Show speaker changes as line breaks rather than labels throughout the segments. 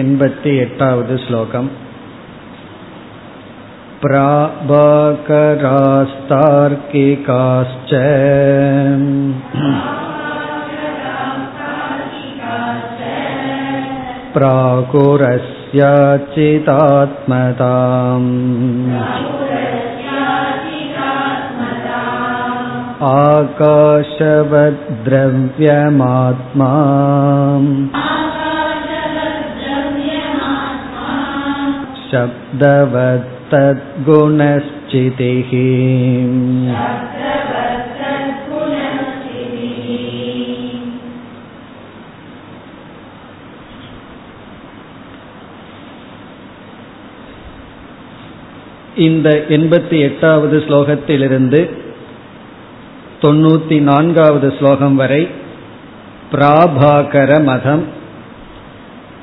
एण्पति एटावद् श्लोकम् प्राभाकरास्तार्किकाश्च प्राकुरस्याचितात्मताम् आकाशवद्द्रव्यमात्मा शब्दवत्तद्गुणश्चितिः இந்த எண்பத்தி எட்டாவது ஸ்லோகத்திலிருந்து தொண்ணூத்தி நான்காவது ஸ்லோகம் வரை பிராபாகர மதம்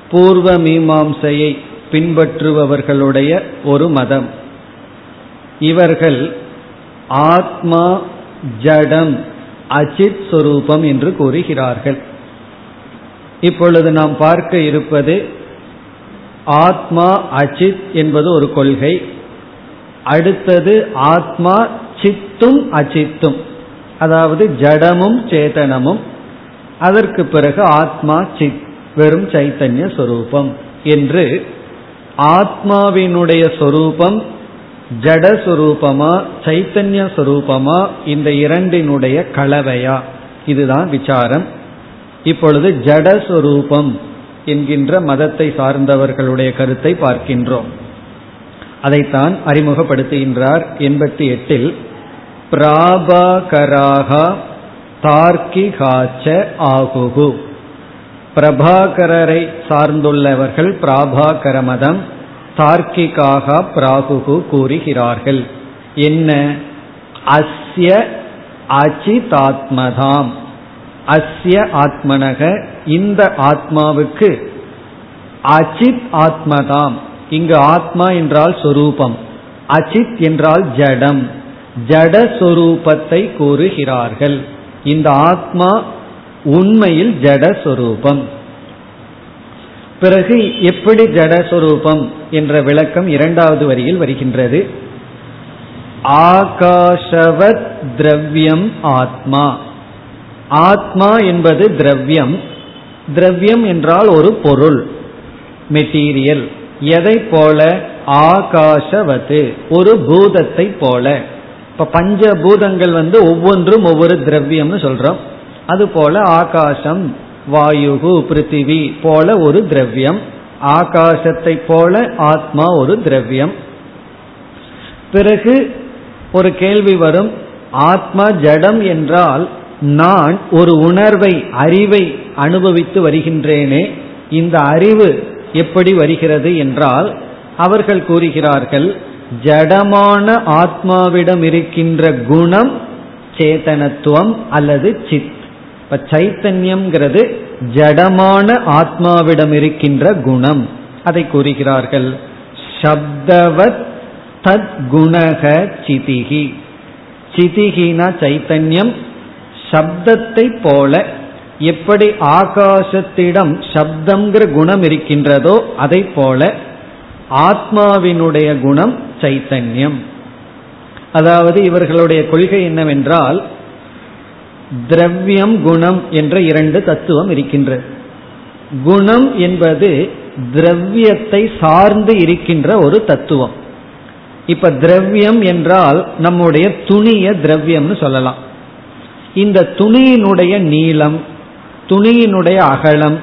பூர்வ மீமாம்சையை பின்பற்றுபவர்களுடைய ஒரு மதம். இவர்கள் ஆத்மா ஜடம் அச்சித் சுரூபம் என்று கூறுகிறார்கள். இப்பொழுது நாம் பார்க்க இருப்பது ஆத்மா அச்சித் என்பது ஒரு கொள்கை. அடுத்தது ஆத்மா சித்தும் அச்சித்தும் அதாவது ஜடமும் சேதனமும். அதற்கு பிறகு ஆத்மா சித் வெறும் சைத்தன்ய சொரூபம் என்று ஆத்மாவினுடைய சொரூபம் ஜடஸ்வரூபமா சைத்தன்ய சொரூபமா இந்த இரண்டினுடைய கலவையா? இதுதான் விசாரம். இப்பொழுது ஜடஸ்வரூபம் என்கின்ற மதத்தை சார்ந்தவர்களுடைய கருத்தை பார்க்கின்றோம். அதைத்தான் அறிமுகப்படுத்துகின்றார் எண்பத்தி எட்டில் பிராபாகராகா தார்க்கிகாச்ச ஆகுகு. பிரபாகரரை சார்ந்துள்ளவர்கள் பிராபாகர மதம் தார்க்கிகாக பிராகுகு கூறுகிறார்கள். என்ன? அஸ்ய அச்சிதாத்மதாம். அஸ்ய ஆத்மனக இந்த ஆத்மாவுக்கு அச்சித் ஆத்மதாம். இங்கு ஆத்மா என்றால் சொரூபம் அச்சித் என்றால் ஜடம் ஜட சொரூபத்தை கூறுகிறார்கள். இந்த ஆத்மா உண்மையில் ஜடஸ்வரூபம் பிறகு எப்படி ஜடஸ்வரூபம் என்ற விளக்கம் இரண்டாவது வரியில் வருகின்றது. ஆகாஷவத் திரவியம் ஆத்மா. ஆத்மா என்பது திரவியம். திரவியம் என்றால் ஒரு பொருள் மெட்டீரியல். எதை போல? ஆகாஷவது ஒரு பூதத்தை போல. இப்ப பஞ்ச பூதங்கள் வந்து ஒவ்வொன்றும் ஒவ்வொரு திரவியம்னு சொல்றோம். அதுபோல ஆகாசம் வாயுகு பிருத்திவி போல ஒரு திரவியம். ஆகாசத்தை போல ஆத்மா ஒரு திரவியம். பிறகு ஒரு கேள்வி வரும் ஆத்மா ஜடம் என்றால் நான் ஒரு உணர்வை அறிவை அனுபவித்து வருகின்றேனே இந்த அறிவு எப்படி வருகிறது என்றால் அவர்கள் கூறுகிறார்கள் ஜடமான ஆத்மாவிடம் இருக்கின்ற குணம் சேதனத்துவம் அல்லது சித் இப்ப சைத்தன்யம்ங்கிறது ஜடமான ஆத்மாவிடம் இருக்கின்ற குணம். அதை கூறுகிறார்கள். சப்தவத் தத் குணக சிதிகி. சிதிகினா சைத்தன்யம் சப்தத்தை போல எப்படி ஆகாசத்திடம் சப்தம்ங்கிற குணம் இருக்கின்றதோ அதை போல ஆத்மாவினுடைய குணம் சைத்தன்யம். அதாவது இவர்களுடைய கொள்கை என்னவென்றால் திரவியம் குணம் என்ற இரண்டு தத்துவம் இருக்கின்றது குணம் என்பது திரவியத்தை சார்ந்து இருக்கின்ற ஒரு தத்துவம். இப்ப திரவியம் என்றால் நம்முடைய துணிய திரவியம்னு சொல்லலாம். இந்த துணியினுடைய நீளம் துணியினுடைய அகலம்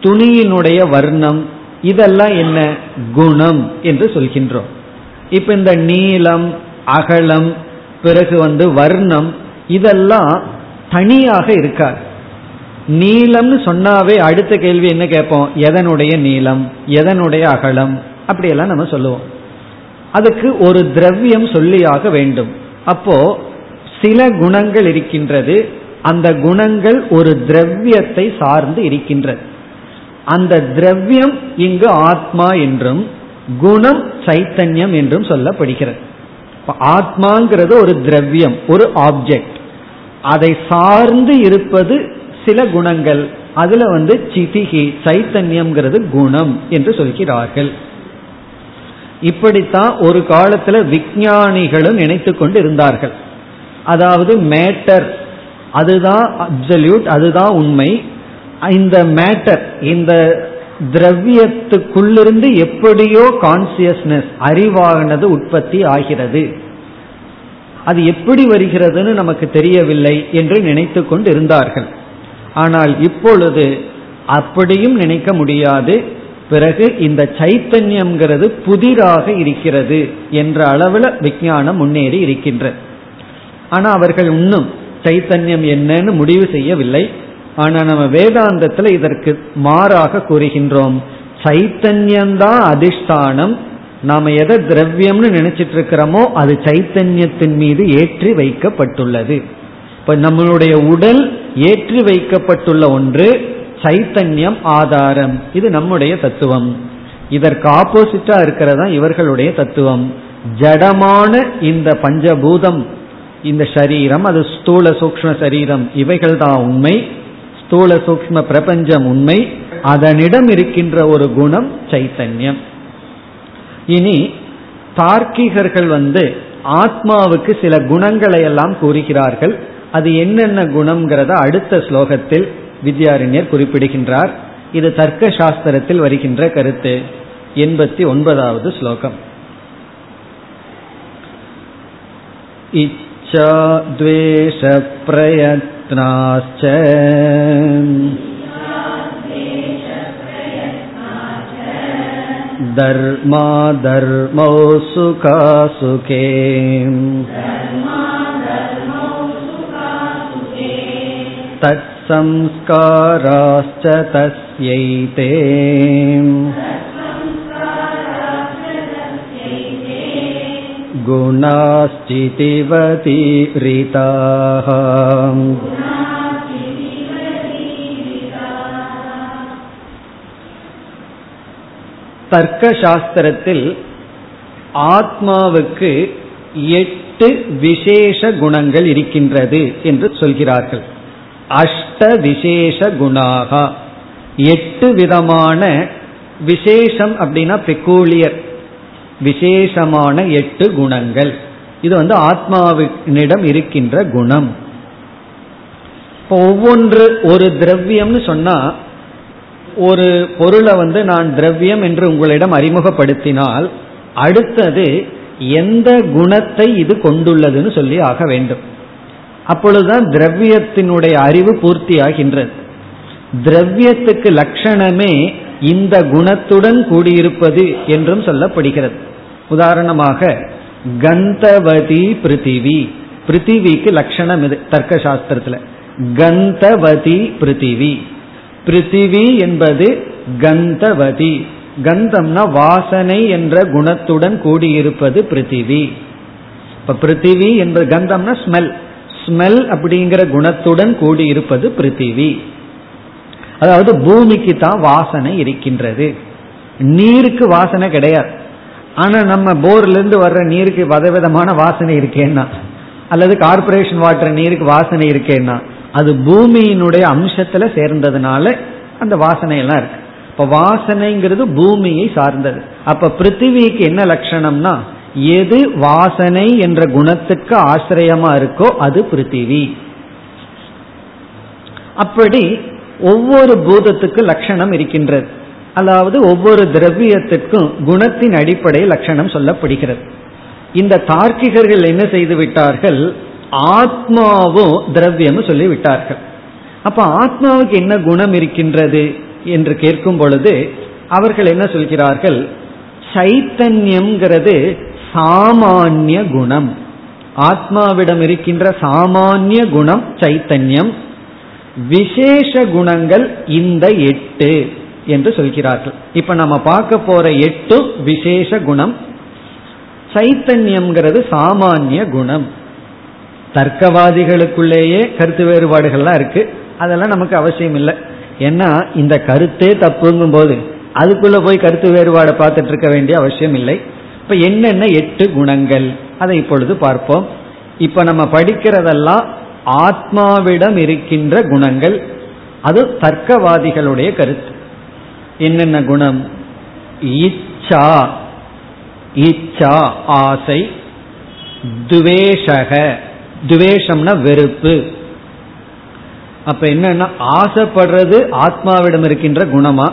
துணியினுடைய வர்ணம் இதெல்லாம் என்ன? குணம் என்று சொல்கின்றோம். இப்ப இந்த நீளம் அகலம் பிறகு வந்து வர்ணம் இதெல்லாம் தனியாக இருக்காது நீளம்னு சொன்னாவே அடுத்த கேள்வி என்ன கேட்போம்? எதனுடைய நீளம்? எதனுடைய அகலம்? அப்படியெல்லாம் நம்ம சொல்லுவோம். அதுக்கு ஒரு திரவியம் சொல்லியாக வேண்டும். அப்போ சில குணங்கள் இருக்கின்றது. அந்த குணங்கள் ஒரு திரவியத்தை சார்ந்து இருக்கின்றது. அந்த திரவியம் இங்கு ஆத்மா என்றும் குணம் சைத்தன்யம் என்றும் சொல்லப்படுகிறது. ஆத்மாங்கிறது ஒரு திரவியம் ஒரு ஆப்ஜெக்ட் அதை சார்ந்து இருப்பது சில குணங்கள். அதுல வந்து சிதிகி சைத்தன்யம்ங்கிறது குணம் என்று சொல்கிறார்கள். இப்படித்தான் ஒரு காலத்துல விஞ்ஞானிகளும் நினைத்து கொண்டு இருந்தார்கள். அதாவது மேட்டர் அதுதான் அப்சல்யூட் அதுதான் உண்மை. இந்த மேட்டர் இந்த திரவியத்துக்குள்ளிருந்து எப்படியோ கான்சியஸ்னஸ் அறிவானது உற்பத்தி ஆகிறது. அது எப்படி வருகிறதுன்னு நமக்கு தெரியவில்லை என்று நினைத்து கொண்டு இருந்தார்கள் ஆனால் இப்பொழுது அப்படியும் நினைக்க முடியாது. பிறகு இந்த சைத்தன்யம்ங்கிறது புதிராக இருக்கிறது என்ற அளவில் விஞ்ஞானம் முன்னேறி இருக்கின்றது ஆனா அவர்கள் இன்னும் சைத்தன்யம் என்னன்னு முடிவு செய்யவில்லை. ஆனா நம்ம வேதாந்தத்தில் இதற்கு மாறாக கூறுகின்றோம். சைத்தன்யம்தான் அதிஷ்டானம் நாம எதை திரவியம்னு நினைச்சிட்டு இருக்கிறோமோ அது சைத்தன்யத்தின் மீது ஏற்றி வைக்கப்பட்டுள்ளது. இப்ப நம்மளுடைய உடல் ஏற்றி வைக்கப்பட்டுள்ள ஒன்று சைத்தன்யம் ஆதாரம். இது நம்முடைய தத்துவம். இதற்கு ஆப்போசிட்டா இருக்கிறதா இவர்களுடைய தத்துவம். ஜடமான இந்த பஞ்சபூதம் இந்த சரீரம் அது ஸ்தூல சூக்ம சரீரம் இவைகள் தான் உண்மை. ஸ்தூல சூக்ம பிரபஞ்சம் உண்மை. அதனிடம் இருக்கின்ற ஒரு குணம் சைத்தன்யம். இனி தார்க்கிகர்கள் வந்து ஆத்மாவுக்கு சில குணங்களை எல்லாம் கூறுகிறார்கள். அது என்னென்ன குணம்ங்கிறத அடுத்த ஸ்லோகத்தில் வித்யாரண்யர் குறிப்பிடுகின்றார். இது தர்க்க சாஸ்திரத்தில் வருகின்ற கருத்து. எண்பத்தி ஒன்பதாவது ஸ்லோகம். இச்சா धर्मा सुखासुखे। तत्संस्काराश्च तस्यैते। गुणाश्चितिवती ऋताः தர்க்க சாஸ்திரத்தில் ஆத்மாவுக்கு எட்டு விசேஷ குணங்கள் இருக்கின்றது என்று சொல்கிறார்கள். அஷ்ட விசேஷ குணாகா. எட்டு விதமான விசேஷம் அப்படின்னா பெக்கூலியர் விசேஷமான எட்டு குணங்கள். இது வந்து ஆத்மாவினிடம் இருக்கின்ற குணம். இப்போ ஒவ்வொன்று ஒரு திரவியம்னு சொன்னா ஒரு பொருளை வந்து நான் திரவியம் என்று உங்களிடம் அறிமுகப்படுத்தினால் அடுத்தது எந்த குணத்தை இது கொண்டுள்ளதுன்னு சொல்லி ஆக வேண்டும். அப்பொழுதுதான் திரவியத்தினுடைய அறிவு பூர்த்தியாகின்றது. திரவியத்துக்கு லட்சணமே இந்த குணத்துடன் கூடியிருப்பது என்றும் சொல்லப்படுகிறது. உதாரணமாக கந்தவதி பிருத்திவி. பிருத்திவிக்கு லட்சணம் இது தர்க்க சாஸ்திரத்துல கந்தவதி பிருத்திவி. பிருத்திவி என்பது கந்தவதி. கந்தம்னா வாசனை என்ற குணத்துடன் கூடியிருப்பது பிருத்திவி. இப்ப பிருத்திவி என்பது கந்தம்னா ஸ்மெல் ஸ்மெல் அப்படிங்கிற குணத்துடன் கூடியிருப்பது பிருத்திவி. அதாவது பூமிக்கு தான் வாசனை இருக்கின்றது. நீருக்கு வாசனை கிடையாது. ஆனா நம்ம போர்ல இருந்து வர்ற நீருக்கு விதவிதமான வாசனை இருக்கேன்னா அல்லது கார்பரேஷன் வாட்டர் நீருக்கு வாசனை இருக்கேன்னா அது பூமியினுடைய அம்சத்துல சேர்ந்ததுனால அந்த வாசனை எல்லாம் இருக்கு. இப்ப வாசனைங்கிறது பூமியை சார்ந்தது. அப்ப பிருத்திவிக்கு என்ன லட்சணம்னா எது வாசனை என்ற குணத்துக்கு ஆசிரியமா இருக்கோ அது பிருத்திவி. அப்படி ஒவ்வொரு பூதத்துக்கு லட்சணம் இருக்கின்றது. அதாவது ஒவ்வொரு திரவியத்திற்கும் குணத்தின் அடிப்படை லட்சணம் சொல்லப்படுகிறது. இந்த தார்க்கிகர்கள் என்ன செய்து விட்டார்கள்? ஆத்மாவும் திரவியம் சொல்லி விட்டார்கள் அப்ப ஆத்மாவுக்கு என்ன குணம் இருக்கின்றது என்று கேட்கும் பொழுது அவர்கள் என்ன சொல்கிறார்கள்? சைத்தன்யம்ங்கிறது சாமானிய குணம். ஆத்மாவிடம் இருக்கின்ற சாமானிய குணம் சைத்தன்யம். விசேஷ குணங்கள் இந்த எட்டு என்று சொல்கிறார்கள். இப்ப நம்ம பார்க்க போற எட்டு விசேஷ குணம். சைத்தன்யம்ங்கிறது சாமானிய குணம். தர்க்கவாதிகளுக்குள்ளேயே கருத்து வேறுபாடுகள்லாம் இருக்கு. அதெல்லாம் நமக்கு அவசியம் இல்லை. ஏன்னா இந்த கருத்தே தப்புங்கும் போது அதுக்குள்ள போய் கருத்து வேறுபாடை பார்த்துட்டு இருக்க வேண்டிய அவசியம் இல்லை. இப்ப என்னென்ன எட்டு குணங்கள்? அதை இப்பொழுது பார்ப்போம். இப்ப நம்ம படிக்கிறதெல்லாம் ஆத்மாவிடம் இருக்கின்ற குணங்கள். அது தர்க்கவாதிகளுடைய கருத்து. என்னென்ன குணம்? இச்சா. இச்சா ஆசை. துவேஷக. துவேஷம்னா வெறுப்பு. அப்ப என்னன்னா ஆசைப்படுறது ஆத்மாவிடம் இருக்கின்ற குணமா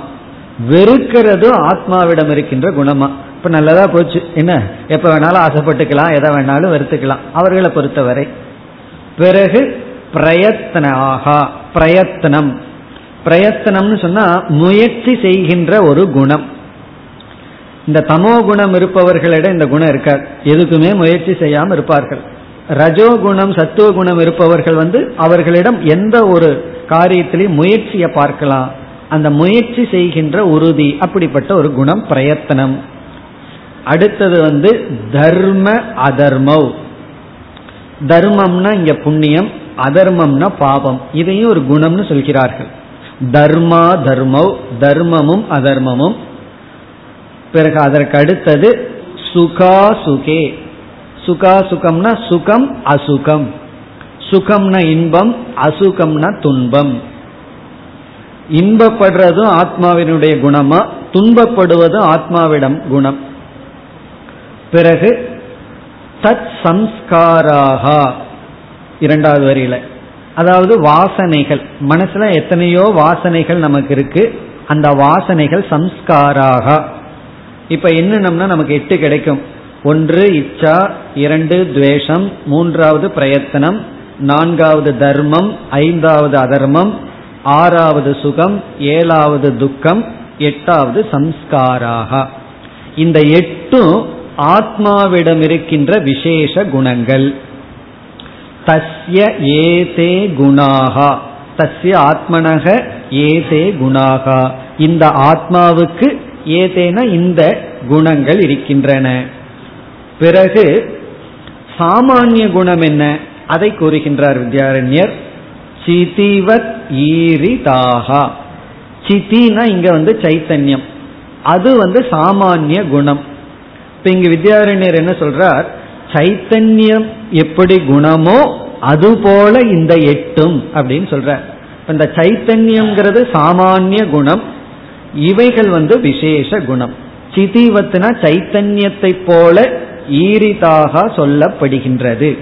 வெறுக்கிறது ஆத்மாவிடம் இருக்கின்ற குணமா. இப்ப நல்லதா போச்சு. என்ன? எப்ப வேணாலும் ஆசைப்பட்டுக்கலாம் எதை வேணாலும் வெறுத்துக்கலாம். அவர்களை பொறுத்தவரை. பிறகு பிரயத்தனாகா பிரயத்தனம். பிரயத்தனம்னு சொன்னா முயற்சி செய்கின்ற ஒரு குணம். இந்த தமோ குணம் இருப்பவர்களிடம் இந்த குணம் இருக்காது. எதுக்குமே முயற்சி செய்யாமல் இருப்பார்கள். ரஜோகுணம் சத்துவ குணம் இருப்பவர்கள் வந்து அவர்களிடம் எந்த ஒரு காரியத்திலையும் முயற்சியை பார்க்கலாம். அந்த முயற்சி செய்கின்ற உறுதி அப்படிப்பட்ட ஒரு குணம் பிரயத்தனம். அடுத்தது வந்து தர்ம அதர்மவ் தர்மம்னா இங்க புண்ணியம் அதர்மம்னா பாவம் இதையும் ஒரு குணம்னு சொல்கிறார்கள். தர்மா தர்மவ் தர்மமும் அதர்மமும். பிறகு அதற்கு அடுத்தது சுகா சுகே. சுகா சுகம்னா சுகம் அசுகம். சுகம்னா இன்பம் அசுகம்னா துன்பம். இன்பப்படுறதும் ஆத்மாவினுடைய குணமா துன்பப்படுவதும் ஆத்மாவிடம் குணம். பிறகு தத் சம்ஸ்காராக இரண்டாவது வரியில. அதாவது வாசனைகள். மனசுல எத்தனையோ வாசனைகள் நமக்கு இருக்கு. அந்த வாசனைகள் சம்ஸ்காராக. இப்ப என்னன்னா நமக்கு எட்டு கிடைக்கும். ஒன்று இச்சா இரண்டு துவேஷம் மூன்றாவது பிரயத்தனம் நான்காவது தர்மம் ஐந்தாவது அதர்மம் ஆறாவது சுகம் ஏழாவது துக்கம் எட்டாவது சம்ஸ்காராக. இந்த எட்டும் ஆத்மாவிடம் இருக்கின்ற விசேஷ குணங்கள். தஸ்ய ஏதே குணாகா. தஸ்ய ஆத்மனக ஏதே குணாகா. இந்த ஆத்மாவுக்கு ஏதேன இந்த குணங்கள் இருக்கின்றன. பிறகு சாமானிய குணம் என்ன? அதை கூறுகின்றார் வித்யாரண்யர். சிதிவத் ஈரிதாகா. சித்தினா இங்க வந்து சைத்தன்யம். அது வந்து சாமானிய குணம். இப்ப இங்க வித்யாரண்யர் என்ன சொல்றார்? சைத்தன்யம் எப்படி குணமோ அது போல இந்த எட்டும் அப்படின்னு சொல்ற இந்த சைத்தன்யம்ங்கிறது சாமானிய குணம். இவைகள் வந்து விசேஷ குணம். சிதிவத்துனா சைத்தன்யத்தை போல ஈரிதாக சொல்லப்படுகின்றது.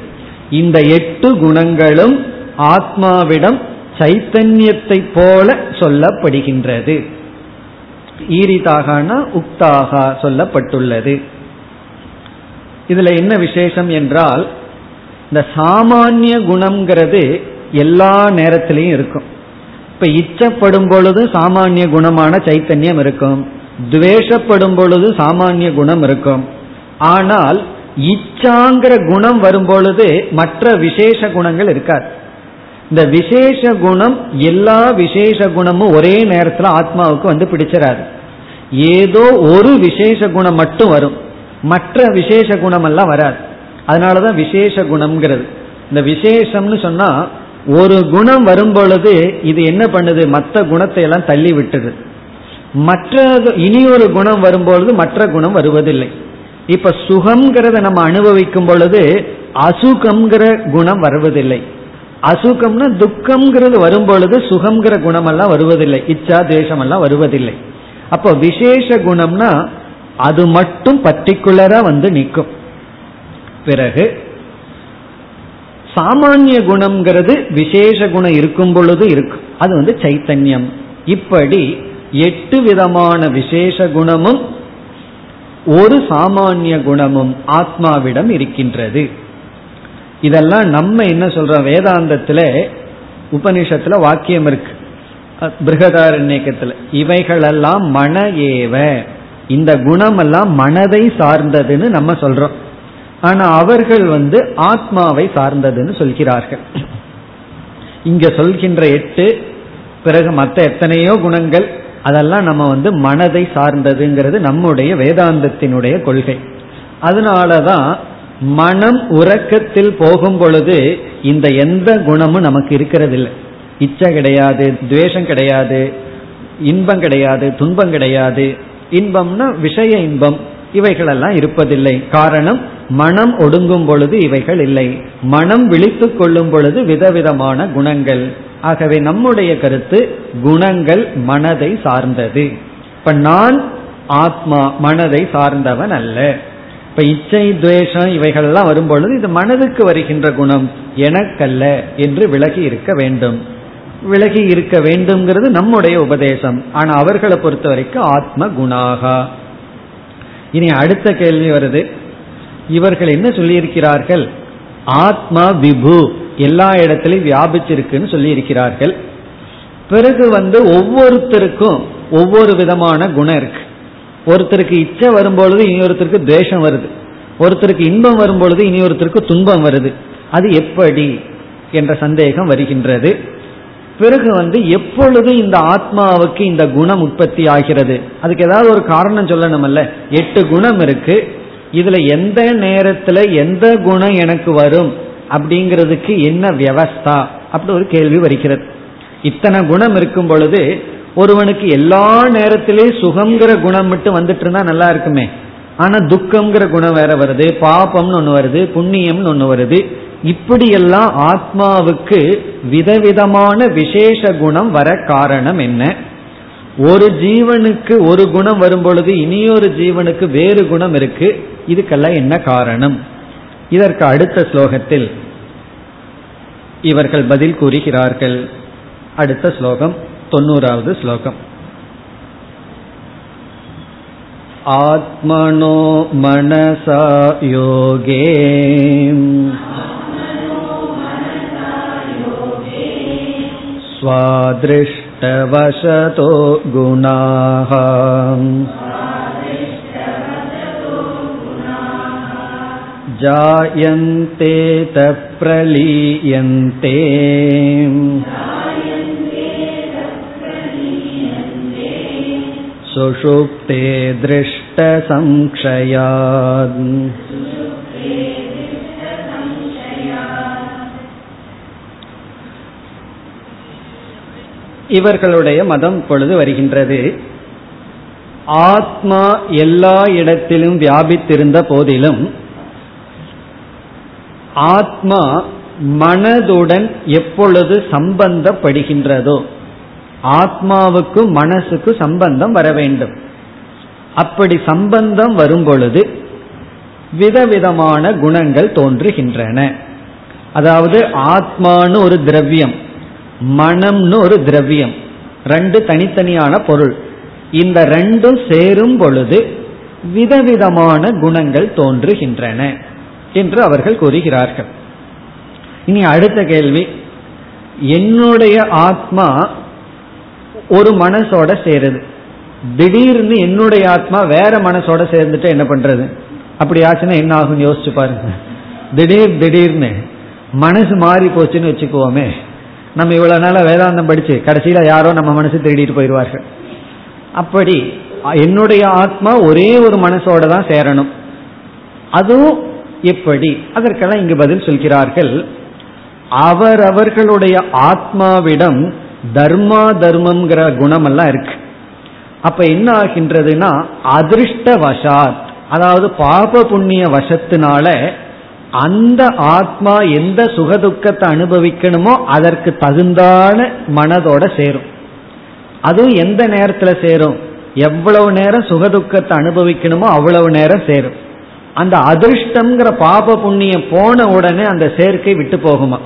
இந்த எட்டு குணங்களும் ஆத்மாவிடம் சைத்தன்யத்தை போல சொல்லப்படுகின்றது. ஈரிதாகனா உக்தாக சொல்லப்பட்டுள்ளது. இதுல என்ன விசேஷம் என்றால் இந்த சாமானிய குணம்ங்கிறது எல்லா நேரத்திலையும் இருக்கும். இப்ப இச்சப்படும் பொழுது சாமானிய குணமான சைத்தன்யம் இருக்கும். துவேஷப்படும் பொழுது சாமானிய குணம் இருக்கும். ஆனால் இச்சாங்கிற குணம் வரும்பொழுது மற்ற விசேஷ குணங்கள் இருக்காது. இந்த விசேஷ குணம் எல்லா விசேஷ குணமும் ஒரே நேரத்தில் ஆத்மாவுக்கு வந்து பிடிச்சிடாது ஏதோ ஒரு விசேஷ குணம் மட்டும் வரும். மற்ற விசேஷ குணம் எல்லாம் வராது. அதனாலதான் விசேஷ குணம்ங்கிறது. இந்த விசேஷம்னு சொன்னா ஒரு குணம் வரும் பொழுது இது என்ன பண்ணுது? மற்ற குணத்தை எல்லாம் தள்ளி விட்டுது. மற்ற இனி ஒரு குணம் வரும்பொழுது மற்ற குணம் வருவதில்லை. இப்ப சுகம்ங்கிறத நம்ம அனுபவிக்கும் பொழுது அசுகம்ங்கிற குணம் வருவதில்லை. அசுகம்னா துக்கம்ங்கிறது வரும் பொழுது சுகம்ங்கிற குணமெல்லாம் வருவதில்லை. இச்சா தேசம் எல்லாம் வருவதில்லை. அப்போ விசேஷ குணம்னா அது மட்டும் பர்டிகுலரா வந்து நிற்கும். பிறகு சாமானிய குணம்ங்கிறது விசேஷ குணம் இருக்கும் பொழுது இருக்கும். அது வந்து சைத்தன்யம். இப்படி எட்டு விதமான விசேஷ குணமும் ஒரு சாமானிய குணமும் ஆத்மாவிடம் இருக்கின்றது. இதெல்லாம் நம்ம என்ன சொல்றோம்? வேதாந்தத்துல உபனிஷத்துல வாக்கியம் இருக்கு. பிருகதாரண்யக்கத்துல இவைகளெல்லாம் மன ஏவ. இந்த குணமெல்லாம் மனதை சார்ந்ததுன்னு நம்ம சொல்றோம். ஆனா அவர்கள் வந்து ஆத்மாவை சார்ந்ததுன்னு சொல்கிறார்கள். இங்க சொல்கின்ற எட்டு பிறகு மற்ற எத்தனையோ குணங்கள் அதெல்லாம் நம்ம வந்து மனதை சார்ந்ததுங்கிறது நம்முடைய வேதாந்தத்தினுடைய கொள்கை. அதனாலதான் மனம் உறக்கத்தில் போகும் பொழுது இந்த எந்த குணமும் நமக்கு இருக்கிறது இல்லை இச்சை கிடையாது துவேஷம் கிடையாது இன்பம் கிடையாது துன்பம் கிடையாது. இன்பம்னா விஷய இன்பம் இவைகளெல்லாம் இருப்பதில்லை. காரணம் மனம் ஒடுங்கும் பொழுது இவைகள் இல்லை. மனம் விழித்து கொள்ளும் பொழுது விதவிதமான குணங்கள். ஆகவே நம்முடைய கருத்து குணங்கள் மனதை சார்ந்தது. இப்ப நான் ஆத்மா மனதை சார்ந்தவன் அல்ல. இப்ப இச்சை துவேஷம் இவைகள்லாம் வரும்பொழுது இது மனதுக்கு வருகின்ற குணம். எனக்கல்ல என்று விலகி இருக்க வேண்டும். விலகி இருக்க வேண்டும்ங்கிறது நம்முடைய உபதேசம். ஆனா அவர்களை பொறுத்த வரைக்கும் ஆத்ம குணாகா இனி அடுத்த கேள்வி வருது. இவர்கள் என்ன சொல்லியிருக்கிறார்கள்? ஆத்மா விபு எல்லா இடத்திலையும் வியாபிச்சிருக்குன்னு சொல்லியிருக்கிறார்கள். பிறகு வந்து ஒவ்வொருத்தருக்கும் ஒவ்வொரு விதமான குணம் இருக்கு. ஒருத்தருக்கு இச்சை வரும்பொழுது இனி ஒருத்தருக்கு துவேஷம் வருது. ஒருத்தருக்கு இன்பம் வரும்பொழுது இனி ஒருத்தருக்கு துன்பம் வருது. அது எப்படி என்ற சந்தேகம் வருகின்றது. பிறகு வந்து எப்பொழுது இந்த ஆத்மாவுக்கு இந்த குணம் உற்பத்தி ஆகிறது? அதுக்கு ஏதாவது ஒரு காரணம் சொல்லணும்ல எட்டு குணம் இருக்கு. இதுல எந்த நேரத்துல எந்த குணம் எனக்கு வரும் அப்படிங்கிறதுக்கு என்ன வியவஸ்தா? அப்படி ஒரு கேள்வி வருகிறது. இத்தனை குணம் இருக்கும் பொழுது ஒருவனுக்கு எல்லா நேரத்திலேயும் சுகங்கிற குணம் மட்டும் வந்துட்டு இருந்தா நல்லா இருக்குமே. ஆனா துக்கம்ங்கிற குணம் வேற வருது பாபம்னு ஒன்று வருது புண்ணியம்னு ஒன்று வருது. இப்படியெல்லாம் ஆத்மாவுக்கு விதவிதமான விசேஷ குணம் வர காரணம் என்ன? ஒரு ஜீவனுக்கு ஒரு குணம் வரும் பொழுது இனியொரு ஜீவனுக்கு வேறு குணம் இருக்கு. இதுக்கெல்லாம் என்ன காரணம் இதற்கு அடுத்த ஸ்லோகத்தில் இவர்கள் பதில் கூறுகிறார்கள் அடுத்த ஸ்லோகம் தொண்ணூறாவது ஸ்லோகம் आत्मनो मनसा योगे स्वादृष्टवशतो गुणाः जायन्ते तप्रलीयन्ते सुषुप्ते दृष्टसंक्षयात् இவர்களுடைய மதம் பொழுது வருகின்றது ஆத்மா எல்லா இடத்திலும் வியாபித்திருந்த போதிலும் ஆத்மா மனதுடன் எப்பொழுது சம்பந்தப்படுகின்றதோ ஆத்மாவுக்கும் மனசுக்கும் சம்பந்தம் வர வேண்டும். அப்படி சம்பந்தம் வரும் பொழுது விதவிதமான குணங்கள் தோன்றுகின்றன. அதாவது ஆத்மான்னு ஒரு திரவியம் மனம்னு ஒரு திரவியம் ரெண்டு தனித்தனியான பொருள். இந்த ரெண்டும் சேரும் பொழுது விதவிதமான குணங்கள் தோன்றுகின்றன. என்று அவர்கள் கூறுகிறார்கள். இனி அடுத்த கேள்வி. என்னுடைய ஆத்மா ஒரு மனசோட சேருது. திடீர்னு என்னுடைய ஆத்மா வேற மனசோட சேர்ந்துட்டு என்ன பண்றது? அப்படி ஆச்சுன்னா என்ன ஆகும் யோசிச்சு பாருங்க. திடீர் திடீர்னு மனசு மாறி போச்சுன்னு வச்சுக்குவோமே நம்ம இவ்வளவு நாள வேதாந்தம் படிச்சு கடைசியில யாரோ நம்ம மனசு திருடிட்டு போயிடுவார்கள். அப்படி என்னுடைய ஆத்மா ஒரே ஒரு மனசோட தான் சேரணும். அதுவும் எப்படி அதற்கெல்லாம் இங்கு பதில் சொல்கிறார்கள். அவரவர்களுடைய ஆத்மாவிடம் தர்மா தர்மம்ங்கிற குணமெல்லாம் இருக்கு. அப்ப என்ன ஆகின்றதுன்னா அதிர்ஷ்ட வசாத் அதாவது பாப புண்ணிய வசத்தினால அந்த ஆத்மா எந்த சுகதுக்கத்தை அனுபவிக்கணுமோ அதற்கு தகுந்தான மனதோட சேரும். அதுவும் எந்த நேரத்தில் சேரும்? எவ்வளவு நேரம் சுகதுக்கத்தை அனுபவிக்கணுமோ அவ்வளவு நேரம் சேரும். அந்த அதிர்ஷ்டம்ங்கிற பாப புண்ணியம் போன உடனே அந்த சேர்க்கை விட்டு போகுமா.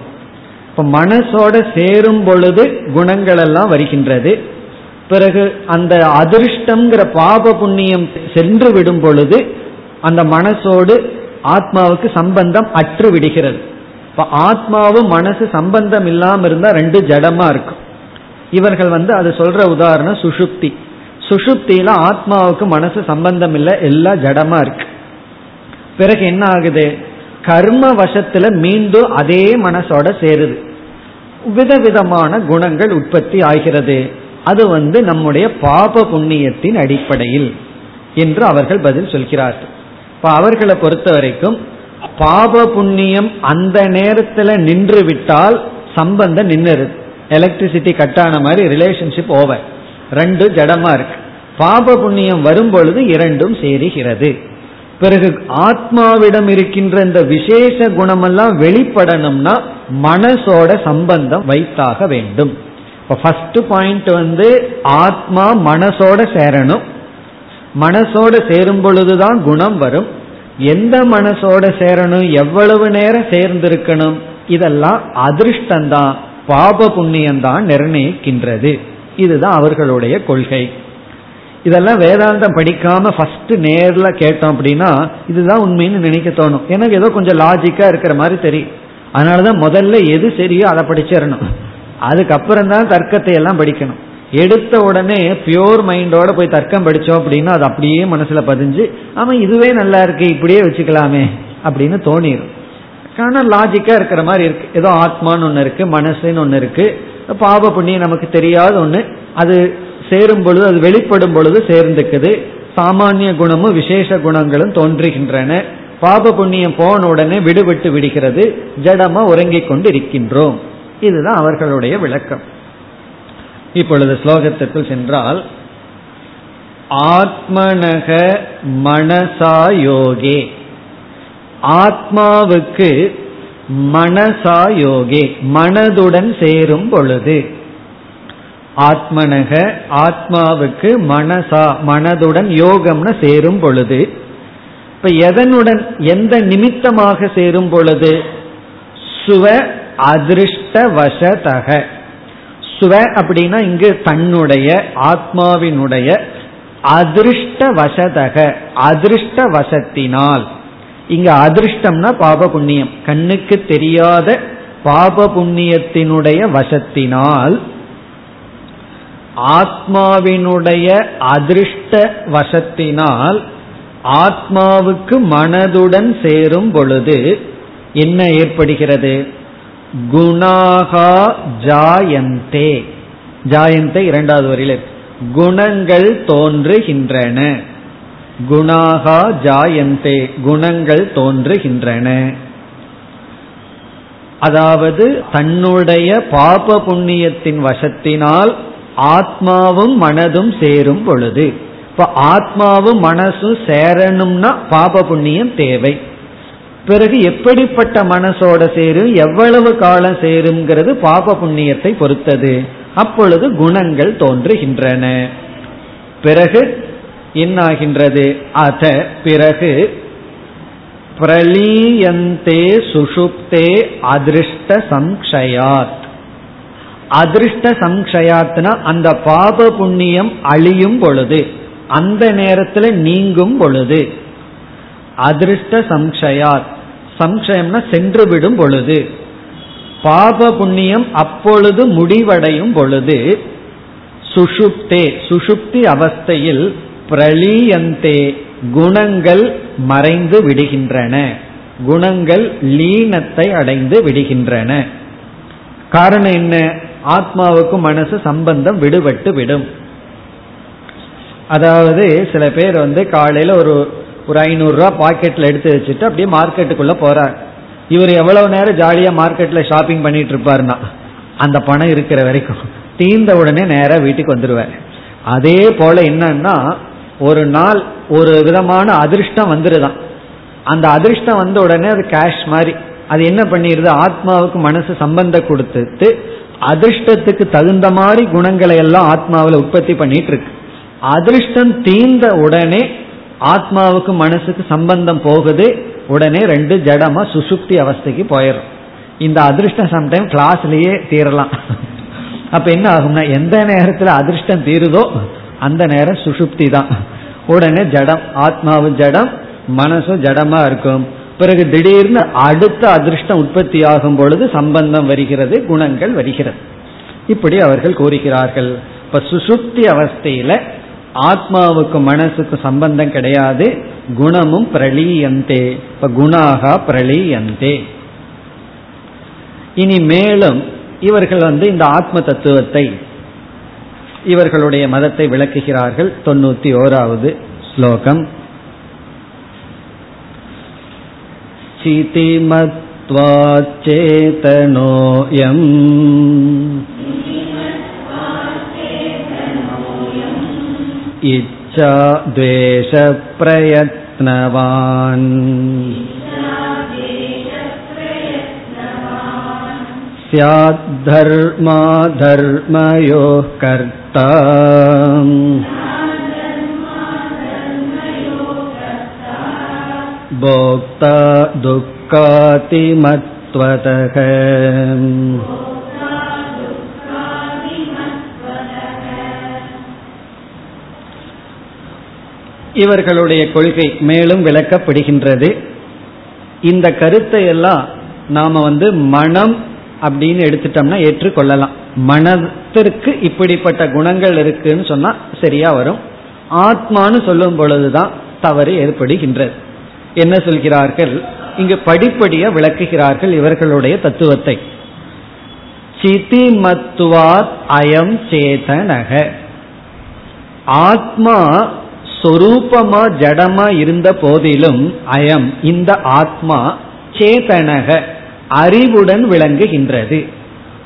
இப்ப மனசோட சேரும் பொழுது குணங்கள் எல்லாம் வருகின்றது. பிறகு அந்த அதிர்ஷ்டம்ங்கிற பாப புண்ணியம் சென்று விடும் பொழுது அந்த மனசோடு ஆத்மாவுக்கு சம்பந்தம் அற்று விடுகிறது. இப்ப ஆத்மாவும் மனசு சம்பந்தம் இல்லாம இருந்தா ரெண்டு ஜடமா இருக்கும். இவர்கள் வந்து அது சொல்ற உதாரணம் சுஷுப்தி சுஷுப்தியில ஆத்மாவுக்கு மனசு சம்பந்தம் இல்லை எல்லாம் ஜடமா இருக்கு. பிறகு என்ன ஆகுது? கர்ம வசத்துல மீண்டும் அதே மனசோட சேருது. விதவிதமான குணங்கள் உற்பத்தி ஆகிறது. அது வந்து நம்முடைய பாப புண்ணியத்தின் அடிப்படையில் என்று அவர்கள் பதில் சொல்கிறார்கள். இப்ப அவர்களை பொறுத்த வரைக்கும் பாப புண்ணியம் அந்த நேரத்துல நின்று விட்டால் சம்பந்தம் நின்றுருது எலக்ட்ரிசிட்டி கட்டான மாதிரி ரிலேஷன்ஷிப் ஓவர் ரெண்டு ஜடமா இருக்கு. பாப புண்ணியம் வரும் பொழுது இரண்டும் சேருகிறது. பிறகு ஆத்மாவிடம் இருக்கின்ற இந்த விசேஷ குணமெல்லாம் வெளிப்படணும்னா மனசோட சம்பந்தம் வைத்தாக வேண்டும். இப்போ ஃபர்ஸ்ட் பாயிண்ட் வந்து ஆத்மா மனசோட சேரணும். மனசோட சேரும் பொழுதுதான் குணம் வரும். எந்த மனசோட சேரணும்? எவ்வளவு நேரம் சேர்ந்திருக்கணும்? இதெல்லாம் அதிர்ஷ்டந்தான் பாப புண்ணியம்தான் நிர்ணயிக்கின்றது. இதுதான் அவர்களுடைய கொள்கை. இதெல்லாம் வேதாந்தம் படிக்காம ஃபர்ஸ்ட் நேர்ல கேட்டோம் அப்படின்னா இதுதான் உண்மைன்னு நினைக்க தோணும். எனக்கு ஏதோ கொஞ்சம் லாஜிக்கா இருக்கிற மாதிரி தெரியும். அதனாலதான் முதல்ல எது சரியோ அதை படிச்சிடணும். அதுக்கப்புறம் தான் தர்க்கத்தை எல்லாம் படிக்கணும். எடுத்த உடனே பியோர் மைண்டோட போய் தர்க்கம் படிச்சோம் அப்படின்னா அது அப்படியே மனசுல பதிஞ்சு ஆமா இதுவே நல்லா இருக்கு இப்படியே வச்சுக்கலாமே அப்படின்னு தோணிடும் ஆனால் லாஜிக்கா இருக்கிற மாதிரி இருக்கு. ஏதோ ஆத்மான்னு ஒன்று இருக்கு மனசுன்னு ஒன்று இருக்கு. பாவ புண்ணியம் நமக்கு தெரியாத ஒன்று அது சேரும் பொழுது அது வெளிப்படும் பொழுது சேர்ந்துக்குது. சாமானிய குணமும் விசேஷ குணங்களும் தோன்றுகின்றன. பாப புண்ணியம் போன உடனே விடுபட்டு விடுகிறது. ஜடமா உறங்கிக் கொண்டு இருக்கின்றோம் இதுதான் அவர்களுடைய விளக்கம். இப்பொழுது ஸ்லோகத்திற்குள் சென்றால் ஆத்மனக மனசா யோகே. ஆத்மாவுக்கு மனசா யோகே. மனதுடன் சேரும் பொழுது. ஆத்மனக ஆத்மாவுக்கு மனசா மனதுடன் யோகம்னு சேரும் பொழுது இப்ப எதனுடன் எந்த நிமித்தமாக சேரும் பொழுது? சுவ அதிருஷ்டவசதக. சுவ அப்படின்னா இங்கு தன்னுடைய ஆத்மாவினுடைய அதிருஷ்ட வசதக அதிருஷ்ட வசத்தினால் இங்க அதிருஷ்டம்னா பாப புண்ணியம் கண்ணுக்கு தெரியாத பாப புண்ணியத்தினுடைய வசத்தினால் ஆத்மாவினுடைய அதிருஷ்ட வசத்தினால் ஆத்மாவுக்கு மனதுடன் சேரும் பொழுது என்ன ஏற்படுகிறது? குணாகா ஜாயந்தே. ஜாயந்தே இரண்டாவது வரையில் குணங்கள் தோன்றுகின்றன. குணாகா ஜாயந்தே. குணங்கள் தோன்றுகின்றன. அதாவது தன்னுடைய பாப புண்ணியத்தின் வசத்தினால் ஆத்மாவும் மனதும் சேரும் பொழுது. இப்ப ஆத்மாவும் மனசும் சேரணும்னா பாப புண்ணியம் தேவை. பிறகு எப்படிப்பட்ட மனசோட சேரும் எவ்வளவு காலம் சேருங்கிறது பாப புண்ணியத்தை பொறுத்தது. அப்பொழுது குணங்கள் தோன்றுகின்றன. பிறகு என்னாகின்றது? அத பிறகு பிரலீயந்தே சுஷுப்தே அதிருஷ்ட சம்ஷயாத். அதிர்ஷ்ட சம்ஷயாத்னா அந்த பாப புண்ணியம் அழியும் பொழுது அந்த நேரத்தில் நீங்கும் பொழுது. அதிர்ஷ்ட சம்ஷயாத் சம்சயம்னா சென்று விடும் பொழுது. பாப புண்ணியம் அப்பொழுது முடிவடையும் பொழுது சுஷுப்தே சுஷுப்தி அவஸ்தையில் பிரளீயந்தே குணங்கள் மறைந்து விடுகின்றன. குணங்கள் லீனத்தை அடைந்து விடுகின்றன. காரணம் என்ன? ஆத்மாவுக்கும் மனசு சம்பந்தம் விடுபட்டு விடும். அதாவது சில பேர் வந்து காலையில ஒரு ஒரு ஐநூறுரூவா பாக்கெட்ல எடுத்து வச்சுட்டு அப்படியே மார்க்கெட்டுக்குள்ள போறார் இவர் எவ்வளவு நேரம் ஜாலியா மார்க்கெட்ல ஷாப்பிங் பண்ணிட்டு இருப்பாருன்னா அந்த பணம் இருக்கிற வரைக்கும் தீர்ந்த உடனே நேராக வீட்டுக்கு வந்துடுவார் அதே போல என்னன்னா ஒரு நாள் ஒரு விதமான அதிர்ஷ்டம் வந்துருதான். அந்த அதிர்ஷ்டம் வந்த உடனே அது கேஷ் மாதிரி. அது என்ன பண்ணிடுது ஆத்மாவுக்கு மனசு சம்பந்தம் கொடுத்துட்டு அதிர்ஷ்டத்துக்கு தகுந்த மாதிரி குணங்களை எல்லாம் ஆத்மாவில் உற்பத்தி பண்ணிட்டு இருக்கு அதிர்ஷ்டம் தீர்ந்த உடனே ஆத்மாவுக்கு மனசுக்கு சம்பந்தம் போகுது உடனே ரெண்டு ஜடமா சுசுப்தி அவஸ்தைக்கு போயிடும் இந்த அதிர்ஷ்டம் சம்டைம் கிளாஸ்லயே தீரலாம். அப்ப என்ன ஆகும்னா எந்த நேரத்துல அதிர்ஷ்டம் தீருதோ அந்த நேரம் சுசுப்தி தான். உடனே ஜடம் ஆத்மாவும் ஜடம் மனசும் ஜடமா இருக்கும். பிறகு திடீர்னு அடுத்த அதிர்ஷ்டம் உற்பத்தி ஆகும் பொழுது சம்பந்தம் வருகிறது குணங்கள் வருகிறது. இப்படி அவர்கள் கூறுகிறார்கள். இப்ப சுசுப்தி அவஸ்தையில ஆத்மாவுக்கு மனசுக்கு சம்பந்தம் கிடையாது. குணமும் பிரளீயந்தே. இப்ப குணாகா பிரளீயந்தே. இனி மேலும் இவர்கள் வந்து இந்த ஆத்ம தத்துவத்தை இவர்களுடைய மதத்தை விளக்குகிறார்கள். தொண்ணூத்தி ஓராவது ஸ்லோகம். चितिमत्वाच्चेतनोऽयम् इच्छा द्वेषप्रयत्नवान् स्यात् धर्मा धर्मयोः कर्ता भोक्ता दुःखातिमत्वतः இவர்களுடைய கொள்கை மேலும் விளக்கப்படுகின்றது இந்த கருத்தை எல்லாம் நாம வந்து மனம் அப்படின்னு எடுத்துட்டோம்னா ஏற்றுக்கொள்ளலாம் மனத்திற்கு இப்படிப்பட்ட குணங்கள் இருக்குன்னு சொன்னா சரியா வரும் ஆத்மான்னு சொல்லும் பொழுதுதான் தவறு ஏற்படுகின்றது என்ன சொல்கிறார்கள்? இங்கு படிப்படியா விளக்குகிறார்கள் இவர்களுடைய தத்துவத்தை. சிதிமத்துவாத் அயம் சேதனக. ஆத்மா சொரூபமா ஜடமா இருந்த போதிலும் அயம் இந்த ஆத்மா சேதனக அறிவுடன் விளங்குகின்றது.